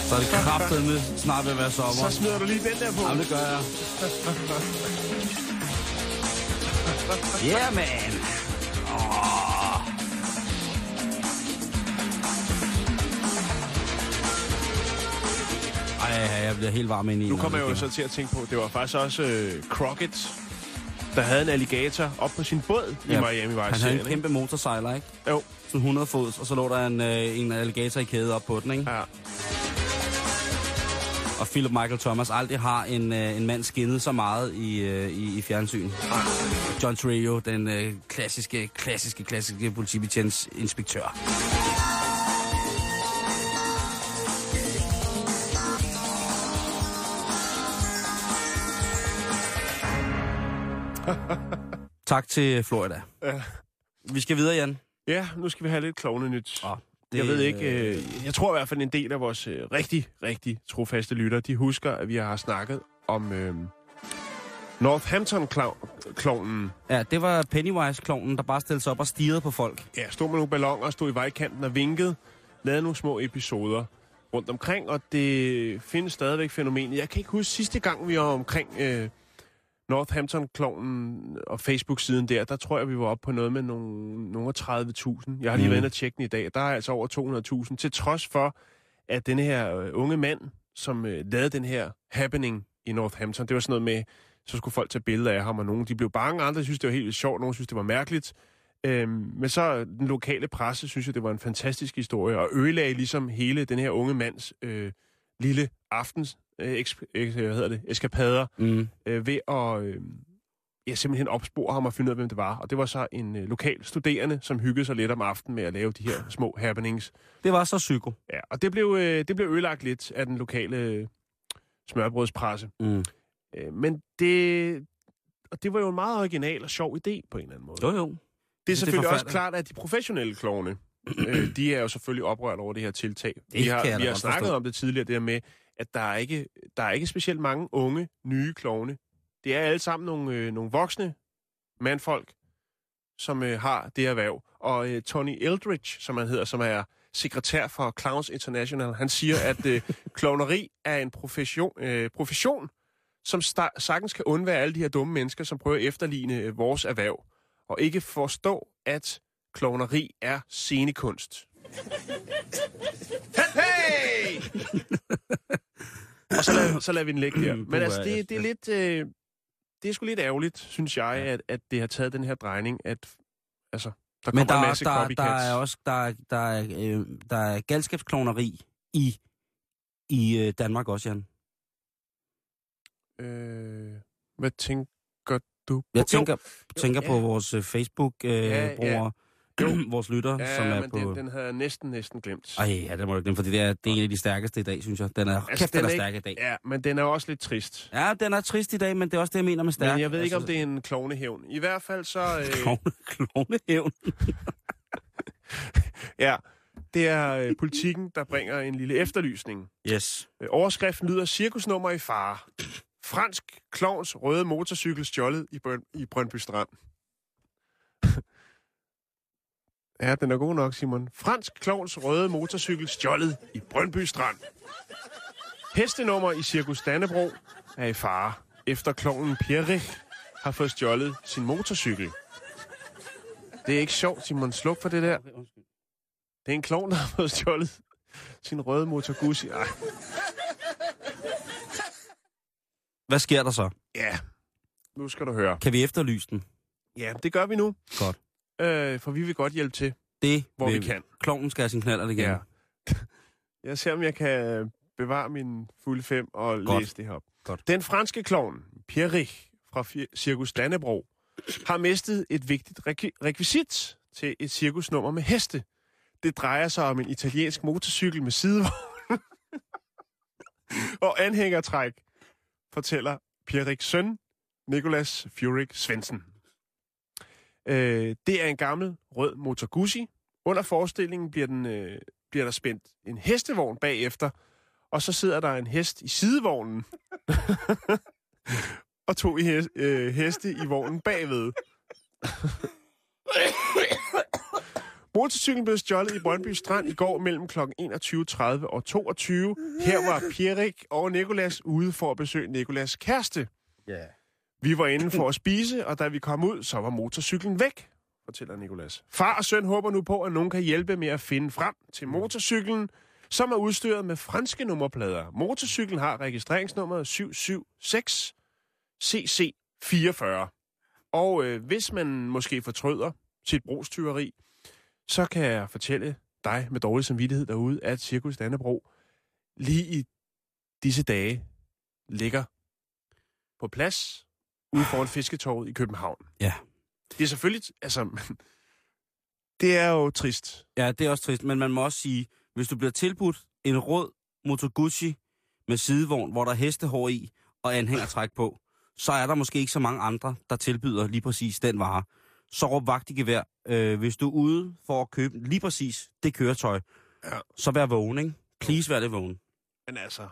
Så er det kraftedeme snart ved at være sommer. Så smider du lige den der på. Jamen, det gør jeg. Yeah, man. Oh. Ej, jeg bliver helt varm ind i Nu kommer jeg jo så til at tænke på, det var faktisk også øh, Crockett, der havde en alligator op på sin båd i Ja, Miami Vice. Han havde en kæmpe motorsejler, ikke? ikke? Jo, Sådan 100 fods, og så lå der en, øh, en alligator i kæde op på den, ikke? ja. Og Philip Michael Thomas aldrig har en, øh, en mand skinnet så meget i, øh, i, i fjernsyn. John Trio, den øh, klassiske, klassiske, klassiske politibetjents inspektør. Tak til Florida. Ja. Vi skal videre, Jan. Ja, nu skal vi have lidt klovne nyt. Oh, Jeg ved ikke, øh, jeg tror i hvert fald en del af vores øh, rigtig, rigtig trofaste lytter, de husker, at vi har snakket om øh, Northampton-klovnen. Ja, det var Pennywise-klonen, der bare stillede sig op og stirrede på folk. Ja, stod med nogle ballonger, stod i vejkanten og vinkede, lavede nogle små episoder rundt omkring, og det findes stadigvæk fænomenet. Jeg kan ikke huske sidste gang, vi var omkring øh, Northampton-klovnen og Facebook-siden der, der tror jeg, vi var oppe på noget med nogle, nogle 30.000. Jeg har lige Mm. været inde og tjekke den i dag. Der er altså over 200.000, til trods for, at denne her øh, unge mand, som øh, lavede den her happening i Northampton, det var sådan noget med, så skulle folk tage billeder af ham, og nogen de blev bange, andre synes, det var helt sjovt, nogen synes, det var mærkeligt. Øhm, men så den lokale presse synes jeg, det var en fantastisk historie, og ødelagde ligesom hele den her unge mands øh, lille aftens øh, eks, øh, hvad hedder det, eskapader Mm. øh, ved at øh, ja, simpelthen opspore ham og finde ud af, hvem det var. Og det var så en øh, lokal studerende, som hyggede sig lidt om aftenen med at lave de her små happenings. Det var så psyko. Ja, og det blev, øh, det blev ødelagt lidt af den lokale øh, smørbrødspresse. Mm. Øh, men det, og det var jo en meget original og sjov idé på en eller anden måde. Jo, jo. Det er det er selvfølgelig også forfærdeligt. klart, at de professionelle klovne, øh, de er jo selvfølgelig oprørt over det her tiltag. vi kan har, vi har snakket forstå. om det tidligere, det her med, at der er ikke, der er ikke specielt mange unge, nye klovne. Det er alle sammen nogle, øh, nogle voksne mandfolk, som øh, har det erhverv. Og øh, Tony Eldridge, som han hedder, som er sekretær for Clowns International, han siger, at øh, klovneri er en profession, øh, profession som sta- sagtens kan undvære alle de her dumme mennesker, som prøver at efterligne øh, vores erhverv, og ikke forstå, at klovneri er scenekunst. Hey! Og så lader, så lader vi den ligge der. Men altså, det, det er lidt... Øh, det er sgu lidt ærgerligt, synes jeg, at, at det har taget den her drejning, at altså, der kommer Men der, en masse der, der er også der, er- der, er, øh, der er galskabskloneri i, i øh, Danmark også, Jan. Øh, hvad tænker du? Jeg Jo, tænker, tænker ja. på vores øh, Facebook-brugere, øh, Ja, ja. Brugere, vores lytter, Ja, som er men på... den, den havde jeg næsten, næsten glemt. Ej, ja, det må du glemme, for det, er, det er en af de stærkeste i dag, synes jeg. Den er, altså, kæft, den, den er er stærk i dag. Ja, men den er også lidt trist. Ja, den er trist i dag, men det er også det, jeg mener med stærk. Men jeg ved ikke, om Altså, det er en klovnehævn. I hvert fald så... Øh, Klovne, klovnehævn. ja, det er øh, politikken, der bringer en lille efterlysning. Yes. Øh, overskriften lyder, cirkusnummer i fare. Fransk klovns røde motorcykel stjålet i, Brøn, i Brøndby Strand. Ja, den er god nok, Simon. Fransk klovns røde motorcykel stjålet i Brøndby Strand. Hestenummer i Cirkus Dannebro er i fare, efter klovnen Pierre har fået stjålet sin motorcykel. Det er ikke sjovt, Simon. Sluk for det der. Det er en klovn, der har fået stjålet sin røde Motor Guzzi. Ej, Hvad sker der så? ja. Nu skal du høre. Kan vi efterlyse den? Ja, det gør vi nu. Godt. Øh, for vi vil godt hjælpe til, Det hvor vi kan. Kloven skal have sin knaller igen. Ja. Jeg ser, om jeg kan bevare min fulde fem og Godt. læse det her op. Godt. Den franske klovn, Pierre Rich fra Cirkus Dannebro, har mistet et vigtigt rekvi- rekvisit til et cirkusnummer med heste. Det drejer sig om en italiensk motorcykel med sidevogn og anhængertræk, fortæller Pierre søn, Nicolas Furyk Svendsen. Øh, det er en gammel rød Motor Guzzi. Under forestillingen bliver, den, øh, bliver der spændt en hestevogn bagefter, og så sidder der en hest i sidevognen, og to i hes, øh, heste i vognen bagved. Motorcyklen blev stjålet i Brøndby Strand i går mellem kl. 21.30 og 22. Her var Pierrik og Nikolas ude for at besøge Nikolas kæreste. Ja. Vi var inde for at spise, og da vi kom ud, så var motorcyklen væk, fortæller Nikolas. Far og søn håber nu på, at nogen kan hjælpe med at finde frem til motorcyklen. som er udstyret med franske nummerplader. Motorcyklen har registreringsnummeret 776 CC44. Og øh, hvis man måske fortryder sit brugstyveri, så kan jeg fortælle dig med dårlig samvittighed derude, at Cirkus Dannebro lige i disse dage ligger på plads ude foran Fisketorvet i København. Ja. Det er selvfølgelig, altså, det er jo trist. Ja, det er også trist, men man må også sige, hvis du bliver tilbudt en rød Moto Guzzi med sidevogn, hvor der er hestehår i og anhængertræk på, så er der måske ikke så mange andre, der tilbyder lige præcis den vare. Så råb vagt i gevær. Øh, hvis du er ude for at købe lige præcis det køretøj, Ja. så vær vågen, ikke? Please vær det vågen. Men altså,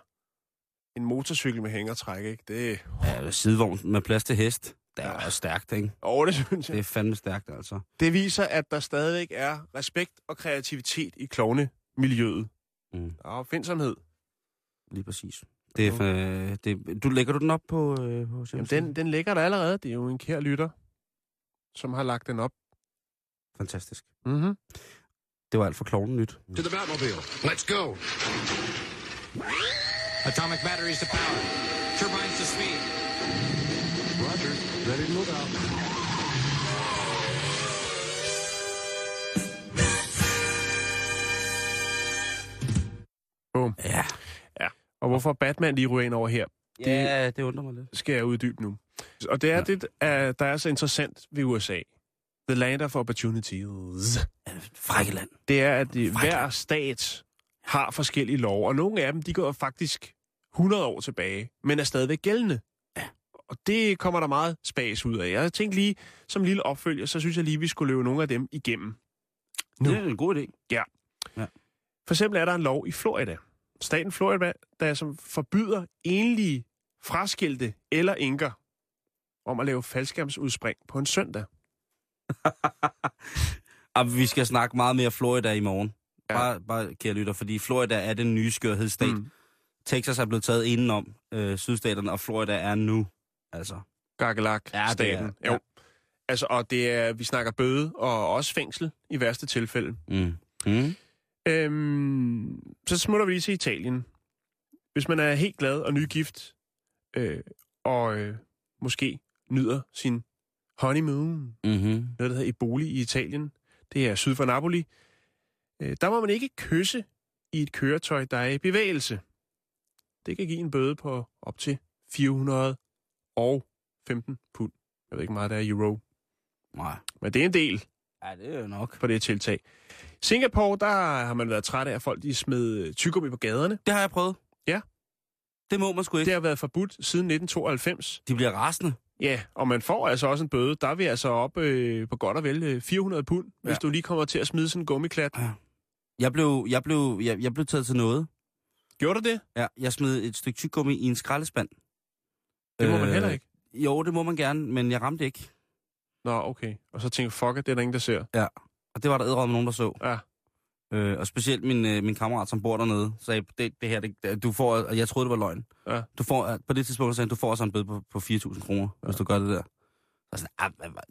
en motorcykel med hængertræk, ikke? Det, Ja, sidevogn med plads til hest, det er Ja. også stærkt, ikke? åh, det synes jeg. Det er fandme stærkt, altså. Det viser, at der stadigvæk er respekt og kreativitet i klovnemiljøet. Mm, Der er opfindsomhed. lige præcis. Det er, øh, det, du lægger du den op på, øh, på Jamen, den, den ligger der allerede. Det er jo en kær lytter, som har lagt den op. Fantastisk. Mm-hmm. Det var alt for klovnen nyt. To the Batmobile. Let's go. Atomic batteries to power. Turbines to speed. Roger. Ready to move out. Boom. Ja. Og hvorfor Batman lige ryger ind over her, Ja, det undrer mig lidt. skal jeg uddybe nu. Og det er Ja. ja. det, er, der er så interessant ved USA. The land of opportunities. Frække land. Det er, at de, Fræk. hver stat har forskellige love, og nogle af dem, de går faktisk 100 år tilbage, men er stadigvæk gældende. Ja. Og det kommer der meget spas ud af. Jeg tænkte lige, som lille opfølger, så synes jeg lige, vi skulle løbe nogle af dem igennem. Nu. Det er en god idé. For eksempel er der en lov i Florida. Staten Florida, der som forbyder enlige fraskilte eller enker om at lave faldskærmsudspring på en søndag. Og vi skal snakke meget mere Florida i morgen. Ja. Bare, bare kære lytter, fordi Florida er den nye skørhedsstat. Mm. Texas er blevet taget indenom øh, sydstaterne, og Florida er nu. Altså, Gagelak, Ja, det er- staten. ja. Jo. Altså, og det er, vi snakker bøde og også fængsel i værste tilfælde. mm. Mm. Øhm, så smutter vi lige til Italien. Hvis man er helt glad og nygift, øh, og øh, måske nyder sin honeymoon, Mm-hmm. noget, der hedder Eboli i Italien. Det er syd for Napoli. Øh, der må man ikke kysse i et køretøj, der er i bevægelse. Det kan give en bøde på op til 415 pund. Jeg ved ikke meget, der er i euro. Nej. Men det er en del Ja, det er jo nok. for det tiltag. Singapore, der har man været træt af, at folk de smed tyggegummi på gaderne. Det har jeg prøvet. Ja. Det må man sgu ikke. Det har været forbudt siden 1992. De bliver rasende. Ja, og man får altså også en bøde. Der er vi altså op øh, på godt og vel øh, 400 pund, ja. hvis du lige kommer til at smide sådan en gummiklat. Ja. Jeg blev, jeg, blev, jeg, jeg blev taget til noget. Gjorde du det? Ja, jeg smed et stykke tyggegummi i en skraldespand. Det må man Øh, heller ikke. Jo, det må man gerne, men jeg ramte ikke. Nå, okay. Og så tænker jeg, fuck it, det er der ingen, der ser. Og det var der med nogen, der så. Ja. Øh, og specielt min, øh, min kammerat, som bor dernede, sagde, det, det her, det, du får, og jeg troede, det var løgn. Ja. Du får, på det tidspunkt sagde han, du får altså en bøde på, på 4.000 kroner, ja. hvis du gør det der. Så, sådan, "Ah, hvad- hvad?"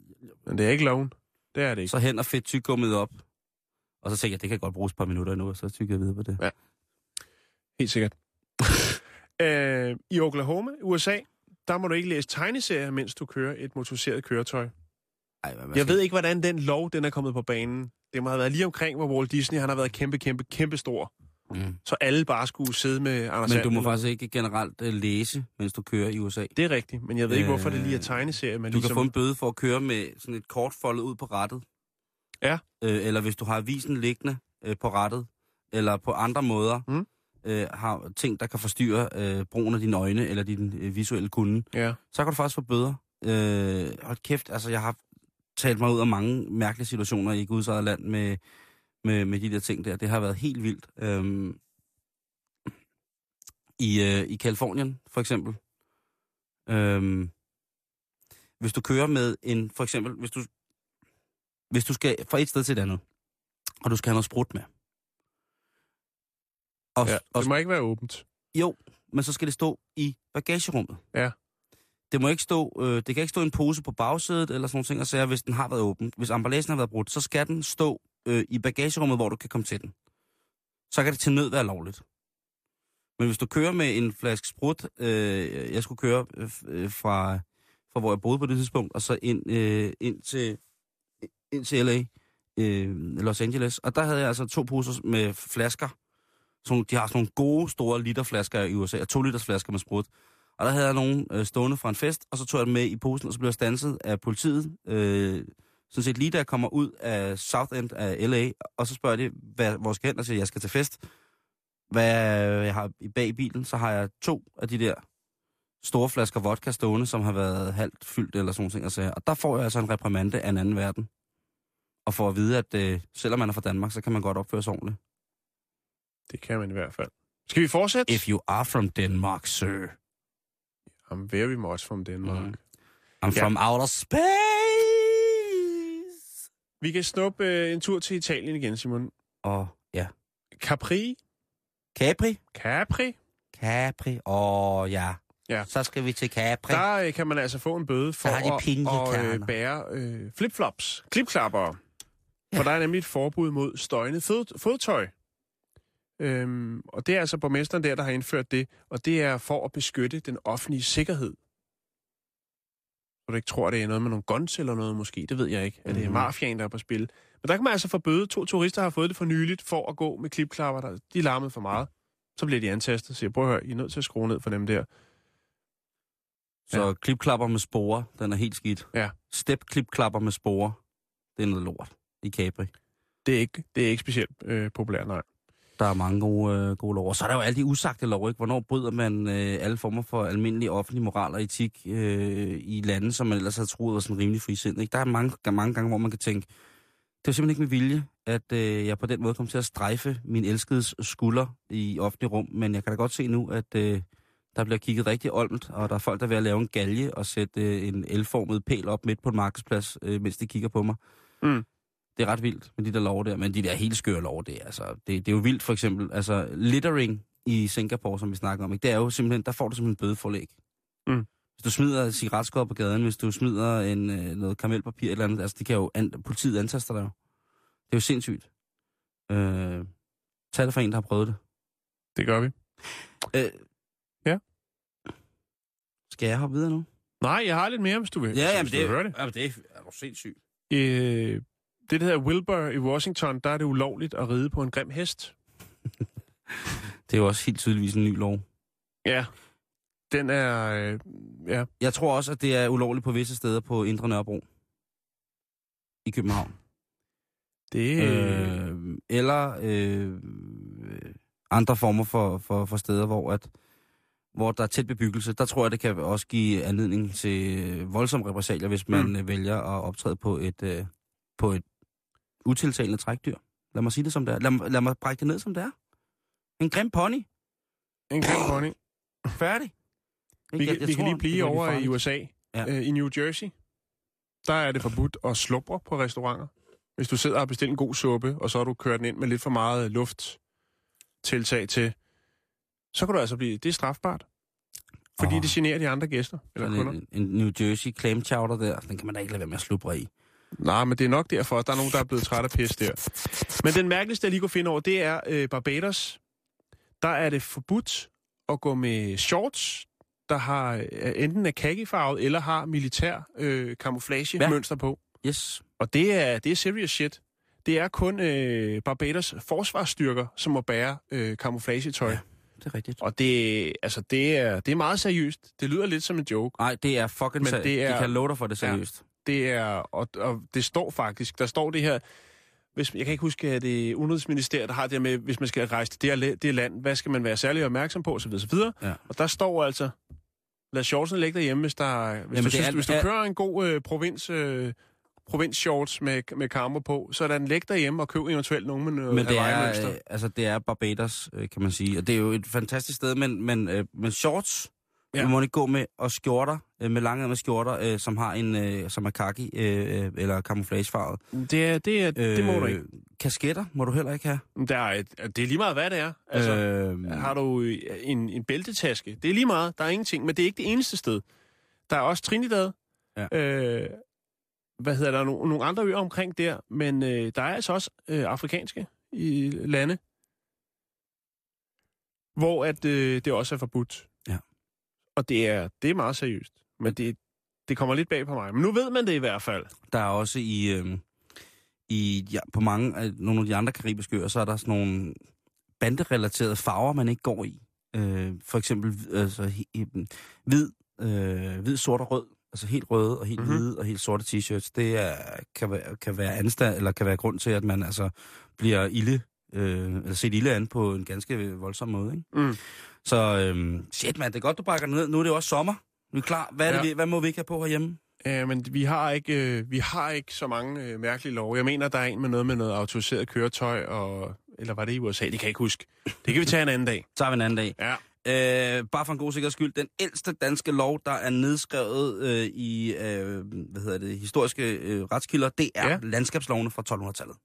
Men det er ikke loven. Det er det ikke. så hen og fedt tyggegummiet op. Og så tænkte jeg, det kan godt bruges et par minutter endnu, og så tykker jeg videre på det. Helt sikkert. øh, I Oklahoma, USA, der må du ikke læse tegneserier, mens du kører et motoriseret køretøj. Ej, hvad, hvad Jeg ved ikke, hvordan den lov, den er kommet på banen. Det må have været lige omkring, hvor Walt Disney han har været kæmpe, kæmpe, kæmpe stor. Mm. Så alle bare skulle sidde med Anders Men du må faktisk ikke generelt uh, læse, mens du kører i USA. Det er rigtigt, men jeg ved ikke, hvorfor det lige er Øh, tegneserier. Men Du ligesom... kan få en bøde for at køre med sådan et kort foldet ud på rattet. Ja. Øh, eller hvis du har avisen liggende øh, på rattet, eller på andre måder Mm. Øh, har ting, der kan forstyrre øh, brugen af dine øjne eller din øh, visuelle kunde, Ja. så kan du faktisk få bøder. Øh, hold kæft, altså jeg har talt mig ud af mange mærkelige situationer i Guds eget land med, med, med de der ting der. Det har været helt vildt. Øhm, I øh, i Kalifornien, for eksempel. Øhm, hvis du kører med en, for eksempel, hvis du, hvis du skal fra et sted til et andet, og du skal have noget sprut med. Og, ja. og, Det må ikke være åbent. jo, men så skal det stå i bagagerummet. Ja. Det må ikke stå, øh, det kan ikke stå en pose på bagsædet eller sådan nogle ting, og sager, hvis den har været åben. Hvis emballagen har været brudt, så skal den stå øh, i bagagerummet, hvor du kan komme til den. så kan det til nød være lovligt. Men hvis du kører med en flaske sprut, øh, jeg skulle køre øh, øh, fra, fra hvor jeg boede på det tidspunkt, og så ind, øh, ind, til, ind til LA, øh, Los Angeles, og der havde jeg altså to poser med flasker. Sådan, de har sådan nogle gode, store literflasker i USA, og to liters flasker med sprut. Og der havde jeg nogle øh, stående fra en fest, og så tog jeg dem med i posen, og så blev jeg stanset af politiet. Øh, sådan set lige da jeg kommer ud af South End af LA, og så spørger de, hvad, hvor skal jeg hen, og siger, jeg skal til fest. Hvad jeg har i bag i bilen, så har jeg to af de der store flasker vodka stående, som har været halvt fyldt eller sådan noget. Og, og der får jeg altså en reprimande af en anden verden. Og får at vide, at øh, selvom man er fra Danmark, så kan man godt opføre sig ordentligt. Det kan man i hvert fald. Skal vi fortsætte? If you are from Denmark, sir. I'm very much from Denmark. Mm. I'm Ja. from outer space. Vi kan snuppe øh, en tur til Italien igen, Simon. Og ja. Capri. Capri. Capri. Capri. Åh, oh, ja. Ja. Så skal vi til Capri. Der øh, kan man altså få en bøde for at, at øh, bære øh, flipflops, klipklapper. For der er nemlig et forbud mod støjende fod, fodtøj. Øhm, og det er altså borgmesteren der, der har indført det, og det er for at beskytte den offentlige sikkerhed. Så du ikke tror, det er noget med nogle guns eller noget måske, det ved jeg ikke. Er det Mhm. mafiaen, der er på spil? Men der kan man altså få bøde. To turister har fået det for nyligt for at gå med klipklapper. Der, de larmede for meget. Så bliver de antastet siger, prøv at høre, I er nødt til at skrue ned for dem der. Så klipklapper med sporer, den er helt skidt. Ja. Step klipklapper med sporer, det er noget lort i Capri. Det er ikke, det er ikke specielt øh, populært, nej. Der er mange gode, øh, gode lov. Og så er der jo alle de usagte lov, ikke? Hvornår bryder man øh, alle former for almindelig offentlig moral og etik øh, i lande, som man ellers har troet var sådan rimelig frisind, ikke? Der er mange, mange gange, hvor man kan tænke, det er simpelthen ikke med vilje, at øh, jeg på den måde kom til at strejfe min elskedes skulder i offentlig rum, men jeg kan da godt se nu, at øh, der bliver kigget rigtig olmt, og der er folk, der er ved at lave en galge og sætte øh, en elformet pæl op midt på en markedsplads, øh, mens de kigger på mig. Mm. Det er ret vildt med de der lov der, men de der helt skøre lov, det er, altså, det, det er jo vildt for eksempel. Altså, littering i Singapore, som vi snakker om, ikke? det er jo simpelthen, der får du simpelthen bødeforlæg. Mm. Hvis du smider cigaretskod på gaden, hvis du smider en, øh, noget karamelpapir eller andet, altså det kan jo, an, politiet antaster dig jo. Det er jo sindssygt. Øh, tag det for en, der har prøvet det. Det gør vi. Øh, Ja. Skal jeg hoppe videre nu? Nej, jeg har lidt mere, hvis du vil. Ja, jamen hvis du det, det. Jamen, det er jo sindssygt. Øh, det, der hedder Wilbur i Washington, der er det ulovligt at ride på en grim hest. Det er jo også helt tydeligvis en ny lov. Ja. Den er... Øh, ja. Jeg tror også, at det er ulovligt på visse steder på Indre Nørrebro. I København. Det, øh, Øh, eller øh, andre former for, for, for steder, hvor, at, hvor der er tæt bebyggelse. Der tror jeg, det kan også give anledning til voldsomme repressalier, hvis man mm. vælger at optræde på et, øh, på et utiltalende trækdyr. Lad mig sige det som det er. Lad, mig- lad mig brække det ned som det er. En grim pony. en grim pony. Færdig. Vi, kan, vi kan lige blive over i USA. Ja. Øh, I New Jersey, der er det forbudt at slubre på restauranter. Hvis du sidder og bestilt en god suppe, og så har du kørt den ind med lidt for meget lufttiltag til, så kan du altså blive... Det er strafbart. Fordi Åh. det generer de andre gæster eller kunder. en, en New Jersey clam chowder der, den kan man da ikke lade være med at slubre i. Nej, men det er nok derfor, at der er nogen, der er blevet træt af pis der. Men den mærkeligste, jeg lige kunne finde over, det er øh, Barbados. Der er det forbudt at gå med shorts, der har øh, enten er kakifarvet eller har militær øh, camouflage Ja. mønster på. Yes. Og det er, det er serious shit. Det er kun øh, Barbados forsvarsstyrker, som må bære øh, camouflagetøj. Ja. Ja. Det er rigtigt. Og det, altså, det, er, det er meget seriøst. Det lyder lidt som en joke. Nej, det er fucking Men det er- De kan love dig for det Ja. seriøst. Det er, og, og det står faktisk, der står det her, hvis, jeg kan ikke huske, at det er Udenrigsministeriet, der har det med, hvis man skal rejse til det, her, det land, hvad skal man være særlig opmærksom på, osv. osv. Ja. Og der står altså, lad shortsen ligge derhjemme, hvis, der, hvis, Jamen, du, synes, er- hvis du er- kører en god øh, provins, øh, provins shorts med, med kammer på, så lad den ligge derhjemme og køb eventuelt nogen med Men det er, øh, altså, det er Barbados, øh, kan man sige. Og det er jo et fantastisk sted, men, men, øh, men shorts, Ja. ja. må ikke gå med, og skjorter, øh, med lange med skjorter, øh, som har en, øh, som er kaki, øh, øh, eller camouflagefarvet. Det, er, det, er, det må du ikke. Kasketter må du heller ikke have. Der er et, det er lige meget, hvad det er. Altså, øh, Har du øh, en, en bæltetaske? Det er lige meget. Der er ingenting. Men det er ikke det eneste sted. Der er også Trinidad. Ja. Øh, hvad hedder der? No, nogle andre øer omkring der. Men øh, der er altså også øh, afrikanske i lande. hvor at, øh, det også er forbudt. Og det er, det er meget seriøst. Men det, det kommer lidt bag på mig. Men nu ved man det i hvert fald. Der er også i, øh, i ja, på mange af nogle af de andre karibiske øer, så er der sådan nogle banderelaterede farver, man ikke går i. Øh, for eksempel altså, hvid, øh, hvid, sort og rød. Altså helt røde og helt Mhm. mm-hmm. hvide og helt sorte t-shirts. Det er, kan, være, kan være anstand, eller kan være grund til, at man altså bliver ille, øh, eller set ille an på en ganske voldsom måde. Ikke? Mm. Så øh, shit man, det er godt, du brækker ned. Nu er det jo også sommer. Nu er klar. Hvad, er det, Ja. vi, hvad må vi ikke have på herhjemme? Ja, men vi har ikke, øh, vi har ikke så mange øh, mærkelige love. Jeg mener, der er en med noget med noget autoriseret køretøj, og, eller var det i USA? Det kan jeg ikke huske. Det kan vi tage en anden dag. Tager vi en anden dag. Ja. Øh, bare for en god sikkerheds skyld, den ældste danske lov, der er nedskrevet øh, i øh, hvad hedder det, historiske øh, retskilder, det er ja. landskabslovene fra 1200-tallet.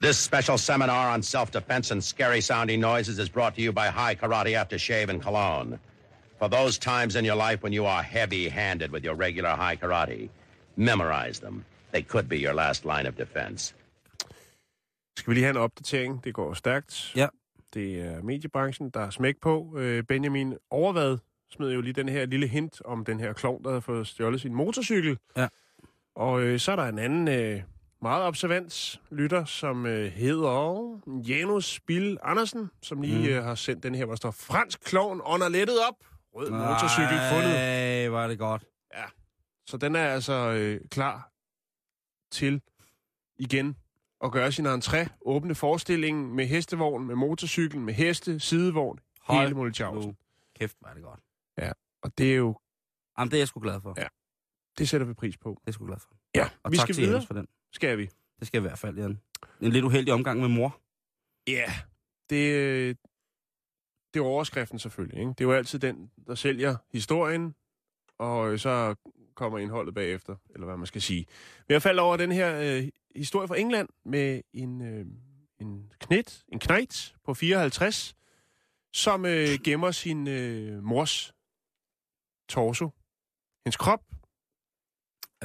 This special seminar on self-defense and scary sounding noises is brought to you by High Karate Aftershave and Cologne. For those times in your life when you are heavy-handed with your regular high karate, memorize them. They could be your last line of defense. Skal vi lige have en opdatering? Det går stærkt. Ja. Det er mediebranchen, der er smæk på. Øh, Benjamin Overvad smed jo lige den her lille hint om den her klovn, der havde fået stjålet sin motorcykel. Ja. Og øh, så er der en anden øh, meget observant lytter, som øh, hedder Janus Bill Andersen, som lige Mm. øh, har sendt den her, hvor der står fransk klovn under lettet op. Rød motorcykel fundet. Ej, var det godt. Så den er altså øh, klar til igen at gøre sin entré. Åbne forestillingen med hestevogn, med motorcyklen, med heste, sidevogn, Hold hele Molletjavsen. Kæft, var det godt. Og det er jo, Jamen, det er jeg sgu glad for. Ja. det sætter vi pris på. Det er jeg sgu glad for. Ja, Og vi tak skal til videre. For den. Skal vi? Det skal i hvert fald, Jan. En lidt uheldig omgang med mor. Ja, det, øh, det er overskriften selvfølgelig. Ikke? Det er jo altid den, der sælger historien, og øh, så kommer indholdet bagefter, eller hvad man skal sige. Men jeg faldt over den her øh, historie fra England med en, øh, en knet, en knejt på 54, som øh, gemmer sin øh, mors torso. Hendes krop,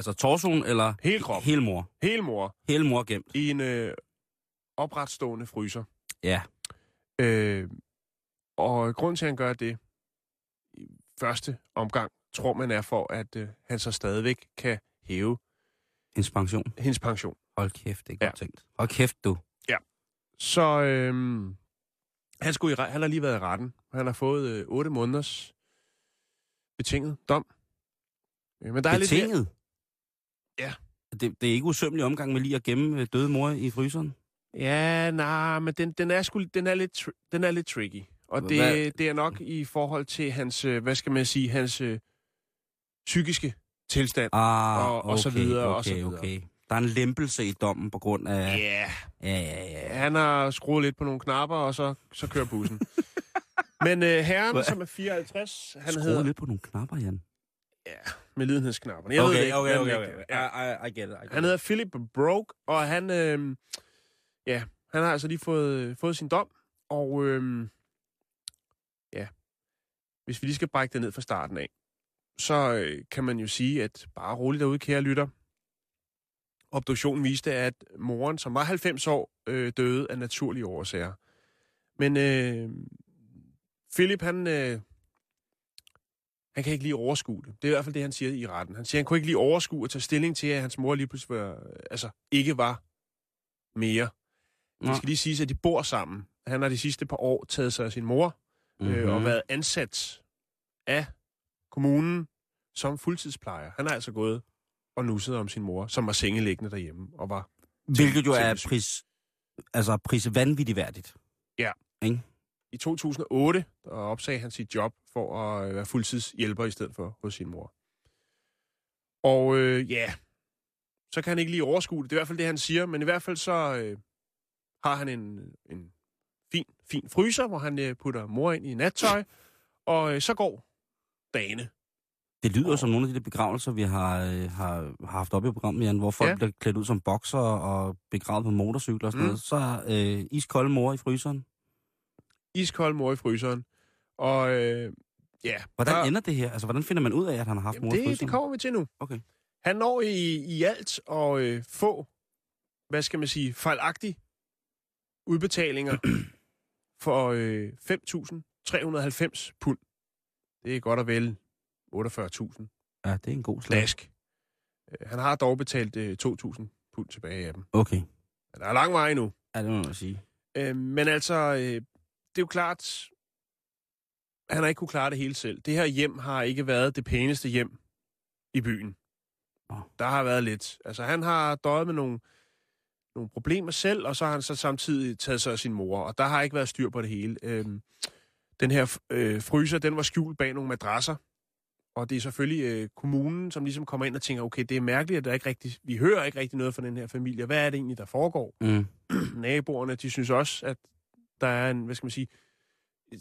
Altså torsoen eller hele krop, hele mor. hele mor, Hele mor gemt. i en øh, opretstående fryser. Ja. Øh, og grund til, at han gør det i første omgang, tror man er for, at øh, han så stadigvæk kan hæve Hendes pension. hendes pension. Hold kæft, det er Ja. godt tænkt. Hold kæft, du. Så øh, han, skulle i, han har lige været i retten. Han har fået øh, 8 måneders betinget dom. Øh, men der er lidt mere, Betinget? Ja. Det, det er ikke usømmelig omgang med lige at gemme øh, døde mor i fryseren? Ja, nej, men den, den, er sgu, den, er lidt, den er lidt tricky. Og det, Hvad- det er nok i forhold til hans, øh, hvad skal man sige, hans øh, psykiske tilstand. Ah, Og- og okay, så videre, okay, og så videre. okay. Der er en lempelse i dommen på grund af... Ja, Ja, ja, ja. han har skruet lidt på nogle knapper, og så, så kører bussen. Men øh, herren, Hvad? som er 54, han Skruer hedder... lidt på nogle knapper, Jan. Med lidenhedsknapperne. Jeg ved det ikke. okay, okay, okay. Ja. I, I, I get it. I get Han hedder Philip Broke, og han, øh, ja, han har altså lige fået, fået sin dom. Og øh, ja, hvis vi lige skal brække det ned fra starten af, så øh, kan man jo sige, at bare roligt derude, kære lytter. Obduktionen viste, at moren, som var 90 år, øh, døde af naturlige årsager. Men øh, Philip, han, øh, han kan ikke lige overskue det. Det er i hvert fald det, han siger i retten. Han siger, han kunne ikke lige overskue at tage stilling til, at hans mor lige pludselig var, altså, ikke var mere. Nå. Det skal lige siges, at de bor sammen. Han har de sidste par år taget sig af sin mor, mm-hmm. øh, og været ansat af kommunen som fuldtidsplejer. Han har altså gået og nusset om sin mor, som var sengeliggende derhjemme og var... Hvilket jo er pris, altså pris vanvittigt værdigt. I 2008 der opsagde han sit job for at øh, være fuldtidshjælper i stedet for hos sin mor. Og øh, ja, så kan han ikke lige overskue det. Det er i hvert fald det, han siger. Men i hvert fald så øh, har han en, en fin, fin fryser, hvor han øh, putter mor ind i nattøj. Og øh, så går dagene. Det lyder som nogle af de der begravelser, vi har, øh, har, har haft op i programmet, Jan, hvor folk Ja. bliver klædt ud som bokser og begravet på motorcykler og sådan Mm. noget. Så øh, iskold mor i fryseren. Iskold mor i fryseren. Og øh, ja... Hvordan der- ender det her? Altså, hvordan finder man ud af, at han har haft Jamen, mor i det, fryseren? det kommer vi til nu. Okay. Han når i, i alt at øh, få, hvad skal man sige, fejlagtige udbetalinger for øh, 390 pund. Det er godt og vel 48.000 Ja, det er en god slag. slask. Øh, Han har dog betalt øh, 2.000 pund tilbage af dem. Okay. Der er lang vej endnu. Ja, det må man sige. Øh, men altså, øh, det er jo klart, han har ikke kunne klare det hele selv. Det her hjem har ikke været det pæneste hjem i byen. Der har været lidt. Altså, han har døjet med nogle, nogle problemer selv, og så har han så samtidig taget sig af sin mor, og der har ikke været styr på det hele. Øh, den her øh, fryser, den var skjult bag nogle madrasser, og det er selvfølgelig øh, kommunen, som ligesom kommer ind og tænker, okay, det er mærkeligt, at der ikke rigtig, vi hører ikke rigtig noget fra den her familie. Hvad er det egentlig, der foregår? Mm. naboerne, de synes også, at der er en, hvad skal man sige,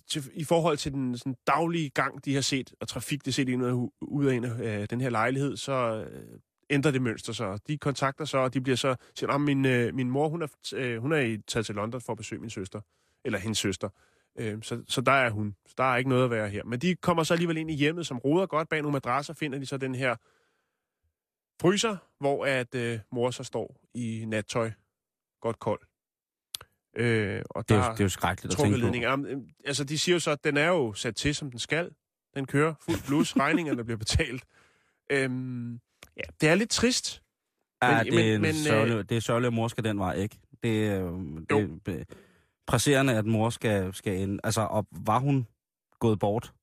til, i forhold til den sådan, daglige gang, de har set, og trafik, de har set ind og ud af en af øh, den her lejlighed, så øh, ændrer det mønster sig. De kontakter så, og de bliver så, siger, at min, øh, min mor, hun er, øh, hun er i- taget til London for at besøge min søster, eller hendes søster. Øh, så, så der er hun. Så der er ikke noget at være her. Men de kommer så alligevel ind i hjemmet, som roder godt bag nogle madrasser, finder de så den her fryser, hvor at øh, mor så står i nattøj, godt kold. Øh, og Det, er, der jo, det er jo skrækkeligt at tænke på. Jamen, øh, altså, de siger jo så, at den er jo sat til, som den skal. Den kører fuld blus, regningerne bliver betalt. Øhm, ja, det er lidt trist. Ja, Men- det, men- er øh, det er sørgeligt, at mor skal den vej, ikke? Det er jo det, er presserende, at mor skal, skal ind. Altså, og var hun gået bort,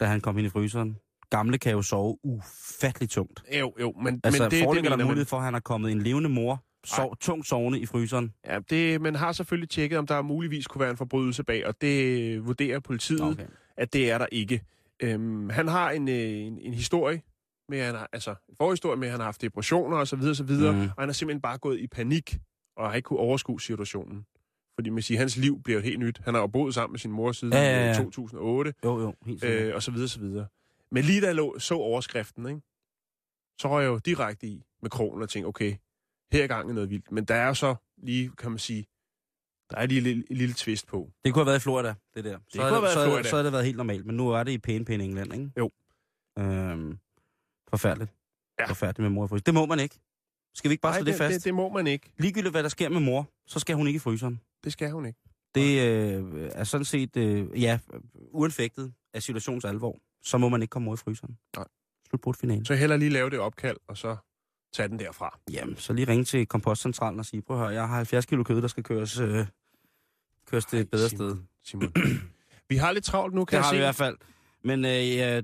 da han kom ind i fryseren? Gamle kan jo sove ufatteligt tungt. Jo, jo, men, Altså, men det, det mener man. mulighed for, at han er kommet en levende mor, sov, tungt sovende i fryseren? Ja, det, man har selvfølgelig tjekket, om der muligvis kunne være en forbrydelse bag, og det vurderer politiet, okay. At det er der ikke. Øhm, han har en, øh, en, en historie med, han har, altså en forhistorie med, at han har haft depressioner og så videre, så videre, mm. og han er simpelthen bare gået i panik, og har ikke kunne overskue situationen. Fordi man siger, hans liv bliver helt nyt. Han har jo boet sammen med sin mor siden Ja, ja, ja. øh, 2008, Jo, jo, helt øh, og så videre, så videre. Men lige da jeg lå, så overskriften, ikke? så røg jeg jo direkte i med krogen og tænkte, okay, her er gang i noget vildt. Men der er jo så lige, kan man sige, der er lige et lille, lille twist på. Det kunne have været i Florida, det der. Så kunne have været i så, Florida. Så havde det været helt normalt, men nu er det i pæne, pæne England, ikke? Jo. Øhm, forfærdeligt. Ja. Forfærdeligt med mor i fryseren. Det må man ikke. Skal vi ikke bare slå det, det, fast? det, det må man ikke. Ligegyldigt hvad der sker med mor, så skal hun ikke i fryseren. Det skal hun ikke. Det øh, er sådan set, øh, ja, uanfægtet af situations alvor, så må man ikke komme mor i fryseren. Nej. Slut på finalen. Så heller lige lave det opkald, og så tage den derfra. Jamen, så lige ringe til kompostcentralen og sige, prøv at høre, jeg har 70 kilo kød, der skal køres, øh, køres til et bedre sted. Simon. vi har lidt travlt nu, kan Det jeg har se. vi i hvert fald. Men øh, ja,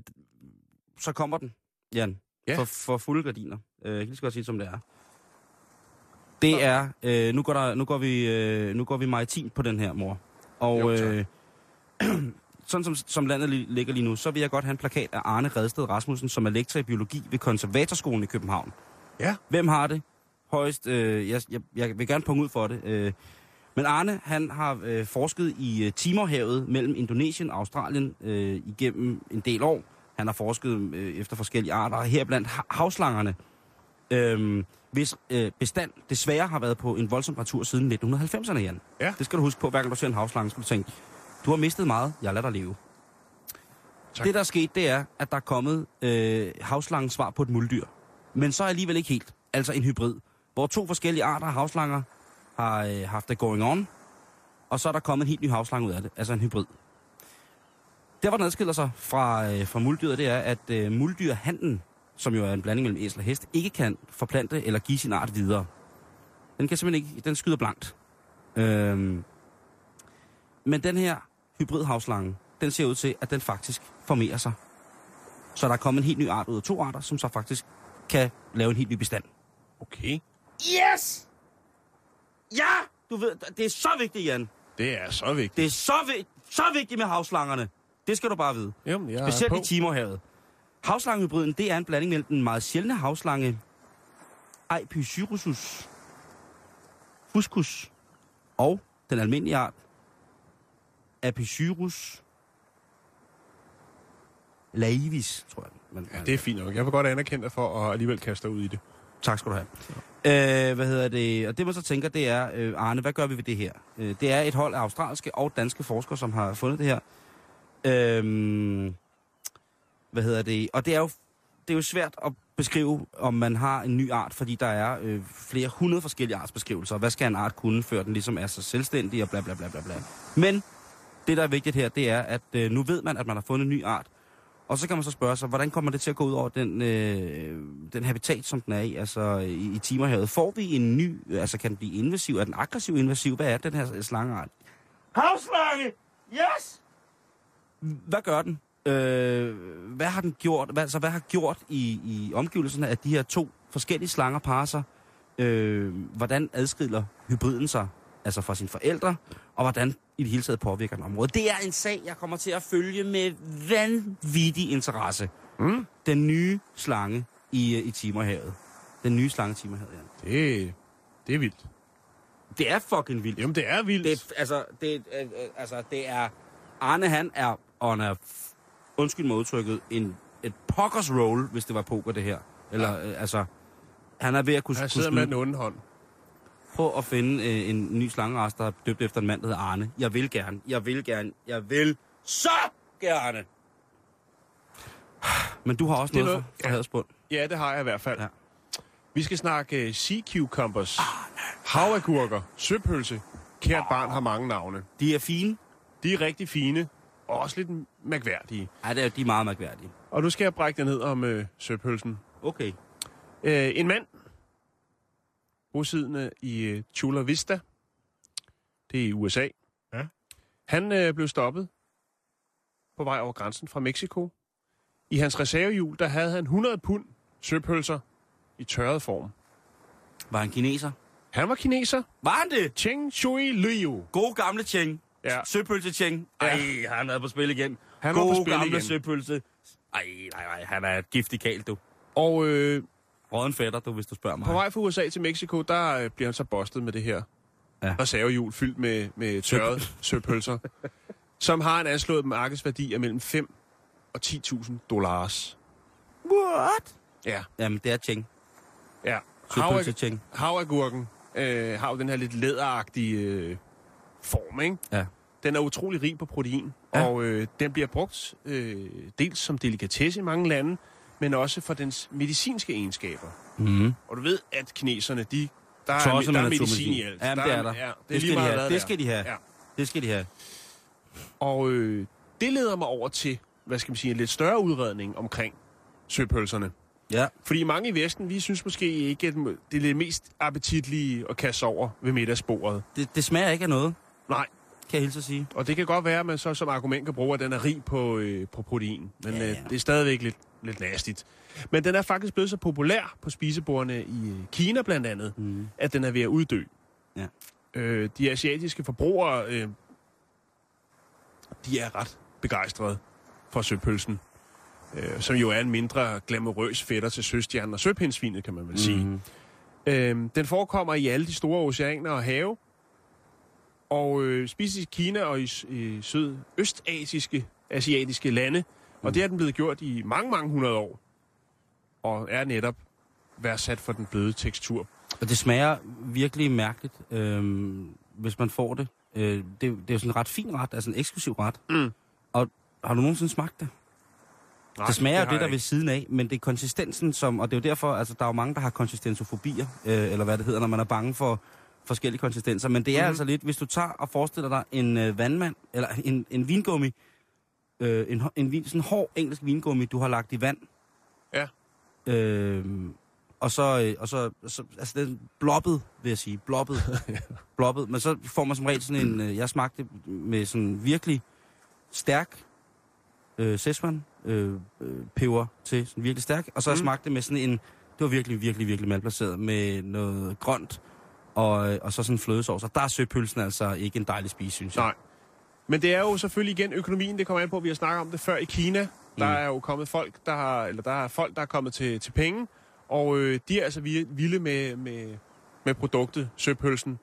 så kommer den, Jan. Ja. For, for fulde gardiner. Øh, jeg kan lige så godt sige som det er. Det er, øh, nu, går der, nu, går vi, øh, nu går vi maritim på den her, mor. Og Jo, øh, sådan som, som landet li- ligger lige nu, så vil jeg godt have en plakat af Arne Redsted Rasmussen, som er lektor i biologi ved Konservatorskolen i København. Ja. Hvem har det? Højst, øh, jeg, jeg, jeg vil gerne punge ud for det. Øh, men Arne, han har øh, forsket i øh, Timorhavet mellem Indonesien og Australien øh, igennem en del år. Han har forsket øh, efter forskellige arter, heriblandt ha- havslangerne, øh, hvis øh, bestand desværre har været på en voldsom temperatur siden 1990'erne, Jan. Ja. Det skal du huske på, hver gang du ser en havslange, skal du tænke, du har mistet meget, jeg lader dig leve. Tak. Det, der er sket, det er, at der er kommet øh, havslangens svar på et muldyr. Men så alligevel ikke helt. Altså en hybrid, hvor to forskellige arter af havslanger har øh, haft det going on, og så er der kommet en helt ny havslange ud af det, altså en hybrid. Der, hvor den adskiller sig fra, øh, fra muldyret, det er, at øh, muldyrhanden, som jo er en blanding mellem æsel og hest, ikke kan forplante eller give sin art videre. Den kan simpelthen ikke, den skyder blankt. Øhm, men den her hybridhavslange, den ser ud til, at den faktisk formerer sig. Så der er kommet en helt ny art ud af to arter, som så faktisk kan lave en helt ny bestand. Okay. Yes! Ja! Du ved, det er så vigtigt, Jan. Det er så vigtigt. Det er så, vi- så vigtigt med havslangerne. Det skal du bare vide. Jamen, jeg er Specielt på. i Timorhavet. Havslangehybriden, det er en blanding mellem den meget sjældne havslange Aipysyrusus fuscus og den almindelige art Apysyrus laivis, tror jeg. Men, Ja, det er fint nok. Jeg vil godt anerkende dig for at alligevel kaste dig ud i det. Tak skal du have. Øh, hvad hedder det? Og det man så tænker, det er, øh, Arne, hvad gør vi ved det her? Øh, det er et hold af australske og danske forskere, som har fundet det her. Øh, hvad hedder det? Og det er jo, det er jo svært at beskrive, om man har en ny art, fordi der er øh, flere hundrede forskellige artsbeskrivelser. Hvad skal en art kunne, før den ligesom er så selvstændig og bla bla bla bla bla. Men det, der er vigtigt her, det er, at øh, nu ved man, at man har fundet en ny art. Og så kan man så spørge sig, hvordan kommer det til at gå ud over den, øh, den habitat, som den er i, altså i, i Timerhavet? Får vi en ny, altså kan den blive invasiv? Er den aggressiv invasiv? Hvad er den her slangeart? Havslange! Yes! Hvad gør den? Øh, hvad har den gjort? Hvad, altså, hvad har gjort i, i omgivelserne, at de her to forskellige slanger parer sig? Øh, hvordan adskiller hybriden sig altså fra sine forældre, og hvordan i det hele taget påvirker den område. Det er en sag, jeg kommer til at følge med vanvittig interesse. Mm. Den nye slange i, øh, i Timerhavet. Den nye slange i Timerhavet, ja. Det, det er vildt. Det er fucking vildt. Jamen, det er vildt. Det, altså, det, øh, øh, altså, det er... Arne, han er on a... Undskyld mig udtrykket. En, et pokkers roll, hvis det var poker, det her. Eller, ja. øh, altså... Han er ved at kunne, Han kunne sidder med skyde. den onde hånd. Prøv at finde øh, en ny slangeras, der er døbt efter en mand, der hedder Arne. Jeg vil gerne. Jeg vil gerne. Jeg vil så gerne. Men du har også noget, noget- for, for ja. Hadsbund. Ja, det har jeg i hvert fald. Ja. Ja. Vi skal snakke uh, sea cucumbers, havagurker, søpølse. Kært barn har mange navne. De er fine. De er rigtig fine, og også lidt mærkværdige. Ej, det er, de er meget mærkværdige. Og nu skal jeg brække det ned om uh, søpølsen. Okay. Uh, en mand, bosiddende i uh, Chula Vista, det er i USA. Ja. Han uh, blev stoppet på vej over grænsen fra Mexico. I hans reservehjul, der havde han 100 pund søpølser i tørret form. Var han kineser? Han var kineser. Var han det? Cheng Shui Liu. God gamle Cheng. Ja. Søpølse Cheng. Ej, han er på spil igen. Han var God på spil gamle igen. søpølse. Ej, nej, nej, han er et giftig kal, du. Og øh, Råden fætter, du, hvis du spørger mig. på vej fra USA til Mexico, der øh, bliver han så bustet med det her Ja. reservehjul fyldt med, med tørret søpølser, som har en anslået markedsværdi af mellem 5 og 10.000 dollars. What? Ja, Jamen, det er Cheng. ja. Cheng. Havagurken øh, har jo den her lidt læderagtige øh, form, ikke? Ja. Den er utrolig rig på protein, ja. og øh, den bliver brugt øh, dels som delikatesse i mange lande, men også for dens medicinske egenskaber. Mm. Og du ved, at kineserne, de, der, er, der er medicin i alt. Jamen, det er der. Ja, det, er Det skal de have. Det skal de have. Ja. Det skal de have. Og øh, det leder mig over til, hvad skal man sige, en lidt større udredning omkring søpølserne. Ja. Fordi mange i Vesten, vi synes måske ikke, at det er det mest appetitlige at kaste over ved middagsbordet. Det, det smager ikke af noget, Nej, kan jeg hilse at sige. og det kan godt være, at man så som argument kan bruge, at den er rig på, øh, på protein. Men Ja, ja, ja. Øh, det er stadigvæk lidt, lidt nastigt. Men den er faktisk blevet så populær på spisebordene i øh, Kina blandt andet, Mm. at den er ved at uddø. Ja. Øh, de asiatiske forbrugere, øh, de er ret begejstrede for søpølsen. Øh, som jo er en mindre glamourøs fætter til søstjernen og søpindsvinet, kan man vel sige. Mhm. Øh, den forekommer i alle de store oceaner og have, og øh, spises i Kina og i, i sydøstasiske asiatiske lande. Og det er den blevet gjort i mange, mange hundrede år. Og er netop værdsat for den bløde tekstur. Og det smager virkelig mærkeligt, øhm, hvis man får det. Øh, det. Det er jo sådan en ret fin ret, altså en eksklusiv ret. Mm. Og har du nogensinde smagt det? Nej, det smager det, det der ved siden af, men det er konsistensen, som, og det er jo derfor, altså der er jo mange, der har konsistensofobier, øh, eller hvad det hedder, når man er bange for forskellige konsistenser. Men det er Mhm. altså lidt, hvis du tager og forestiller dig en øh, vandmand, eller en, en vingummi, øh, en, en vin, sådan en hård engelsk vingummi, du har lagt i vand. Ja. Øh, og så, øh, og så, så altså den blobbet, vil jeg sige, blobbet, blobbet. Men så får man som regel sådan en, øh, jeg smagte med sådan virkelig stærk øh, Szechuan øh, øh, peber til, sådan virkelig stærk. Og så mm. Mm. smagte det med sådan en, det var virkelig, virkelig, virkelig malplaceret, med noget grønt, og, og så sådan en flødesovs. Og der er søpølsen altså ikke en dejlig spise, synes jeg. Nej. Men det er jo selvfølgelig igen økonomien, det kommer an på. Vi har snakket om det før i Kina. Der Mm. er jo kommet folk, der har, eller der er folk, der er kommet til, til penge. Og øh, de er altså vi- vilde med, med, med produktet, søpølsen.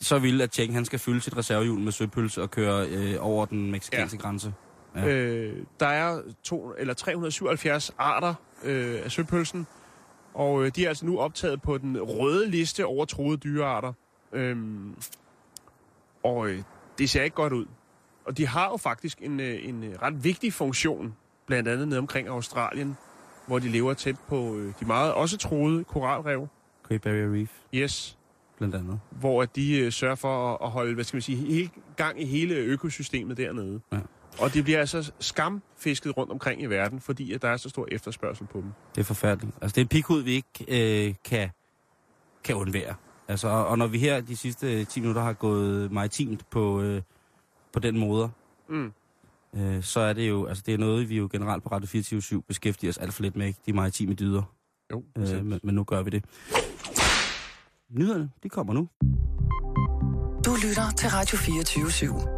Så vil at Cheng, han skal fylde sit reservehjul med søpølse og køre øh, over den meksikanske ja. grænse. Ja. Øh, der er to, eller 377 arter øh, af søpølsen, og øh, de er altså nu optaget på den røde liste over troede dyrearter. Øhm, og øh, det ser ikke godt ud. Og de har jo faktisk en, øh, en øh, ret vigtig funktion, blandt andet nede omkring Australien, hvor de lever tæt på øh, de meget også troede koralrev. Great Barrier Reef. Yes. blandt andet. hvor at de øh, sørger for at, at holde, hvad skal man sige, hele, gang i hele økosystemet dernede. Ja. Og det bliver altså skamfisket rundt omkring i verden, fordi at der er så stor efterspørgsel på dem. Det er forfærdeligt. Altså, det er en pikhud, vi ikke øh, kan, kan undvære. Altså, og, og når vi her de sidste 10 minutter har gået maritimt på, øh, på den måde, Mm. øh, så er det jo, altså det er noget, vi jo generelt på Radio 24 beskæftiger os alt for lidt med, ikke? De maritime dyder. Jo, Øh, men, men nu gør vi det. Nyhederne, de kommer nu. Du lytter til Radio 24 /7.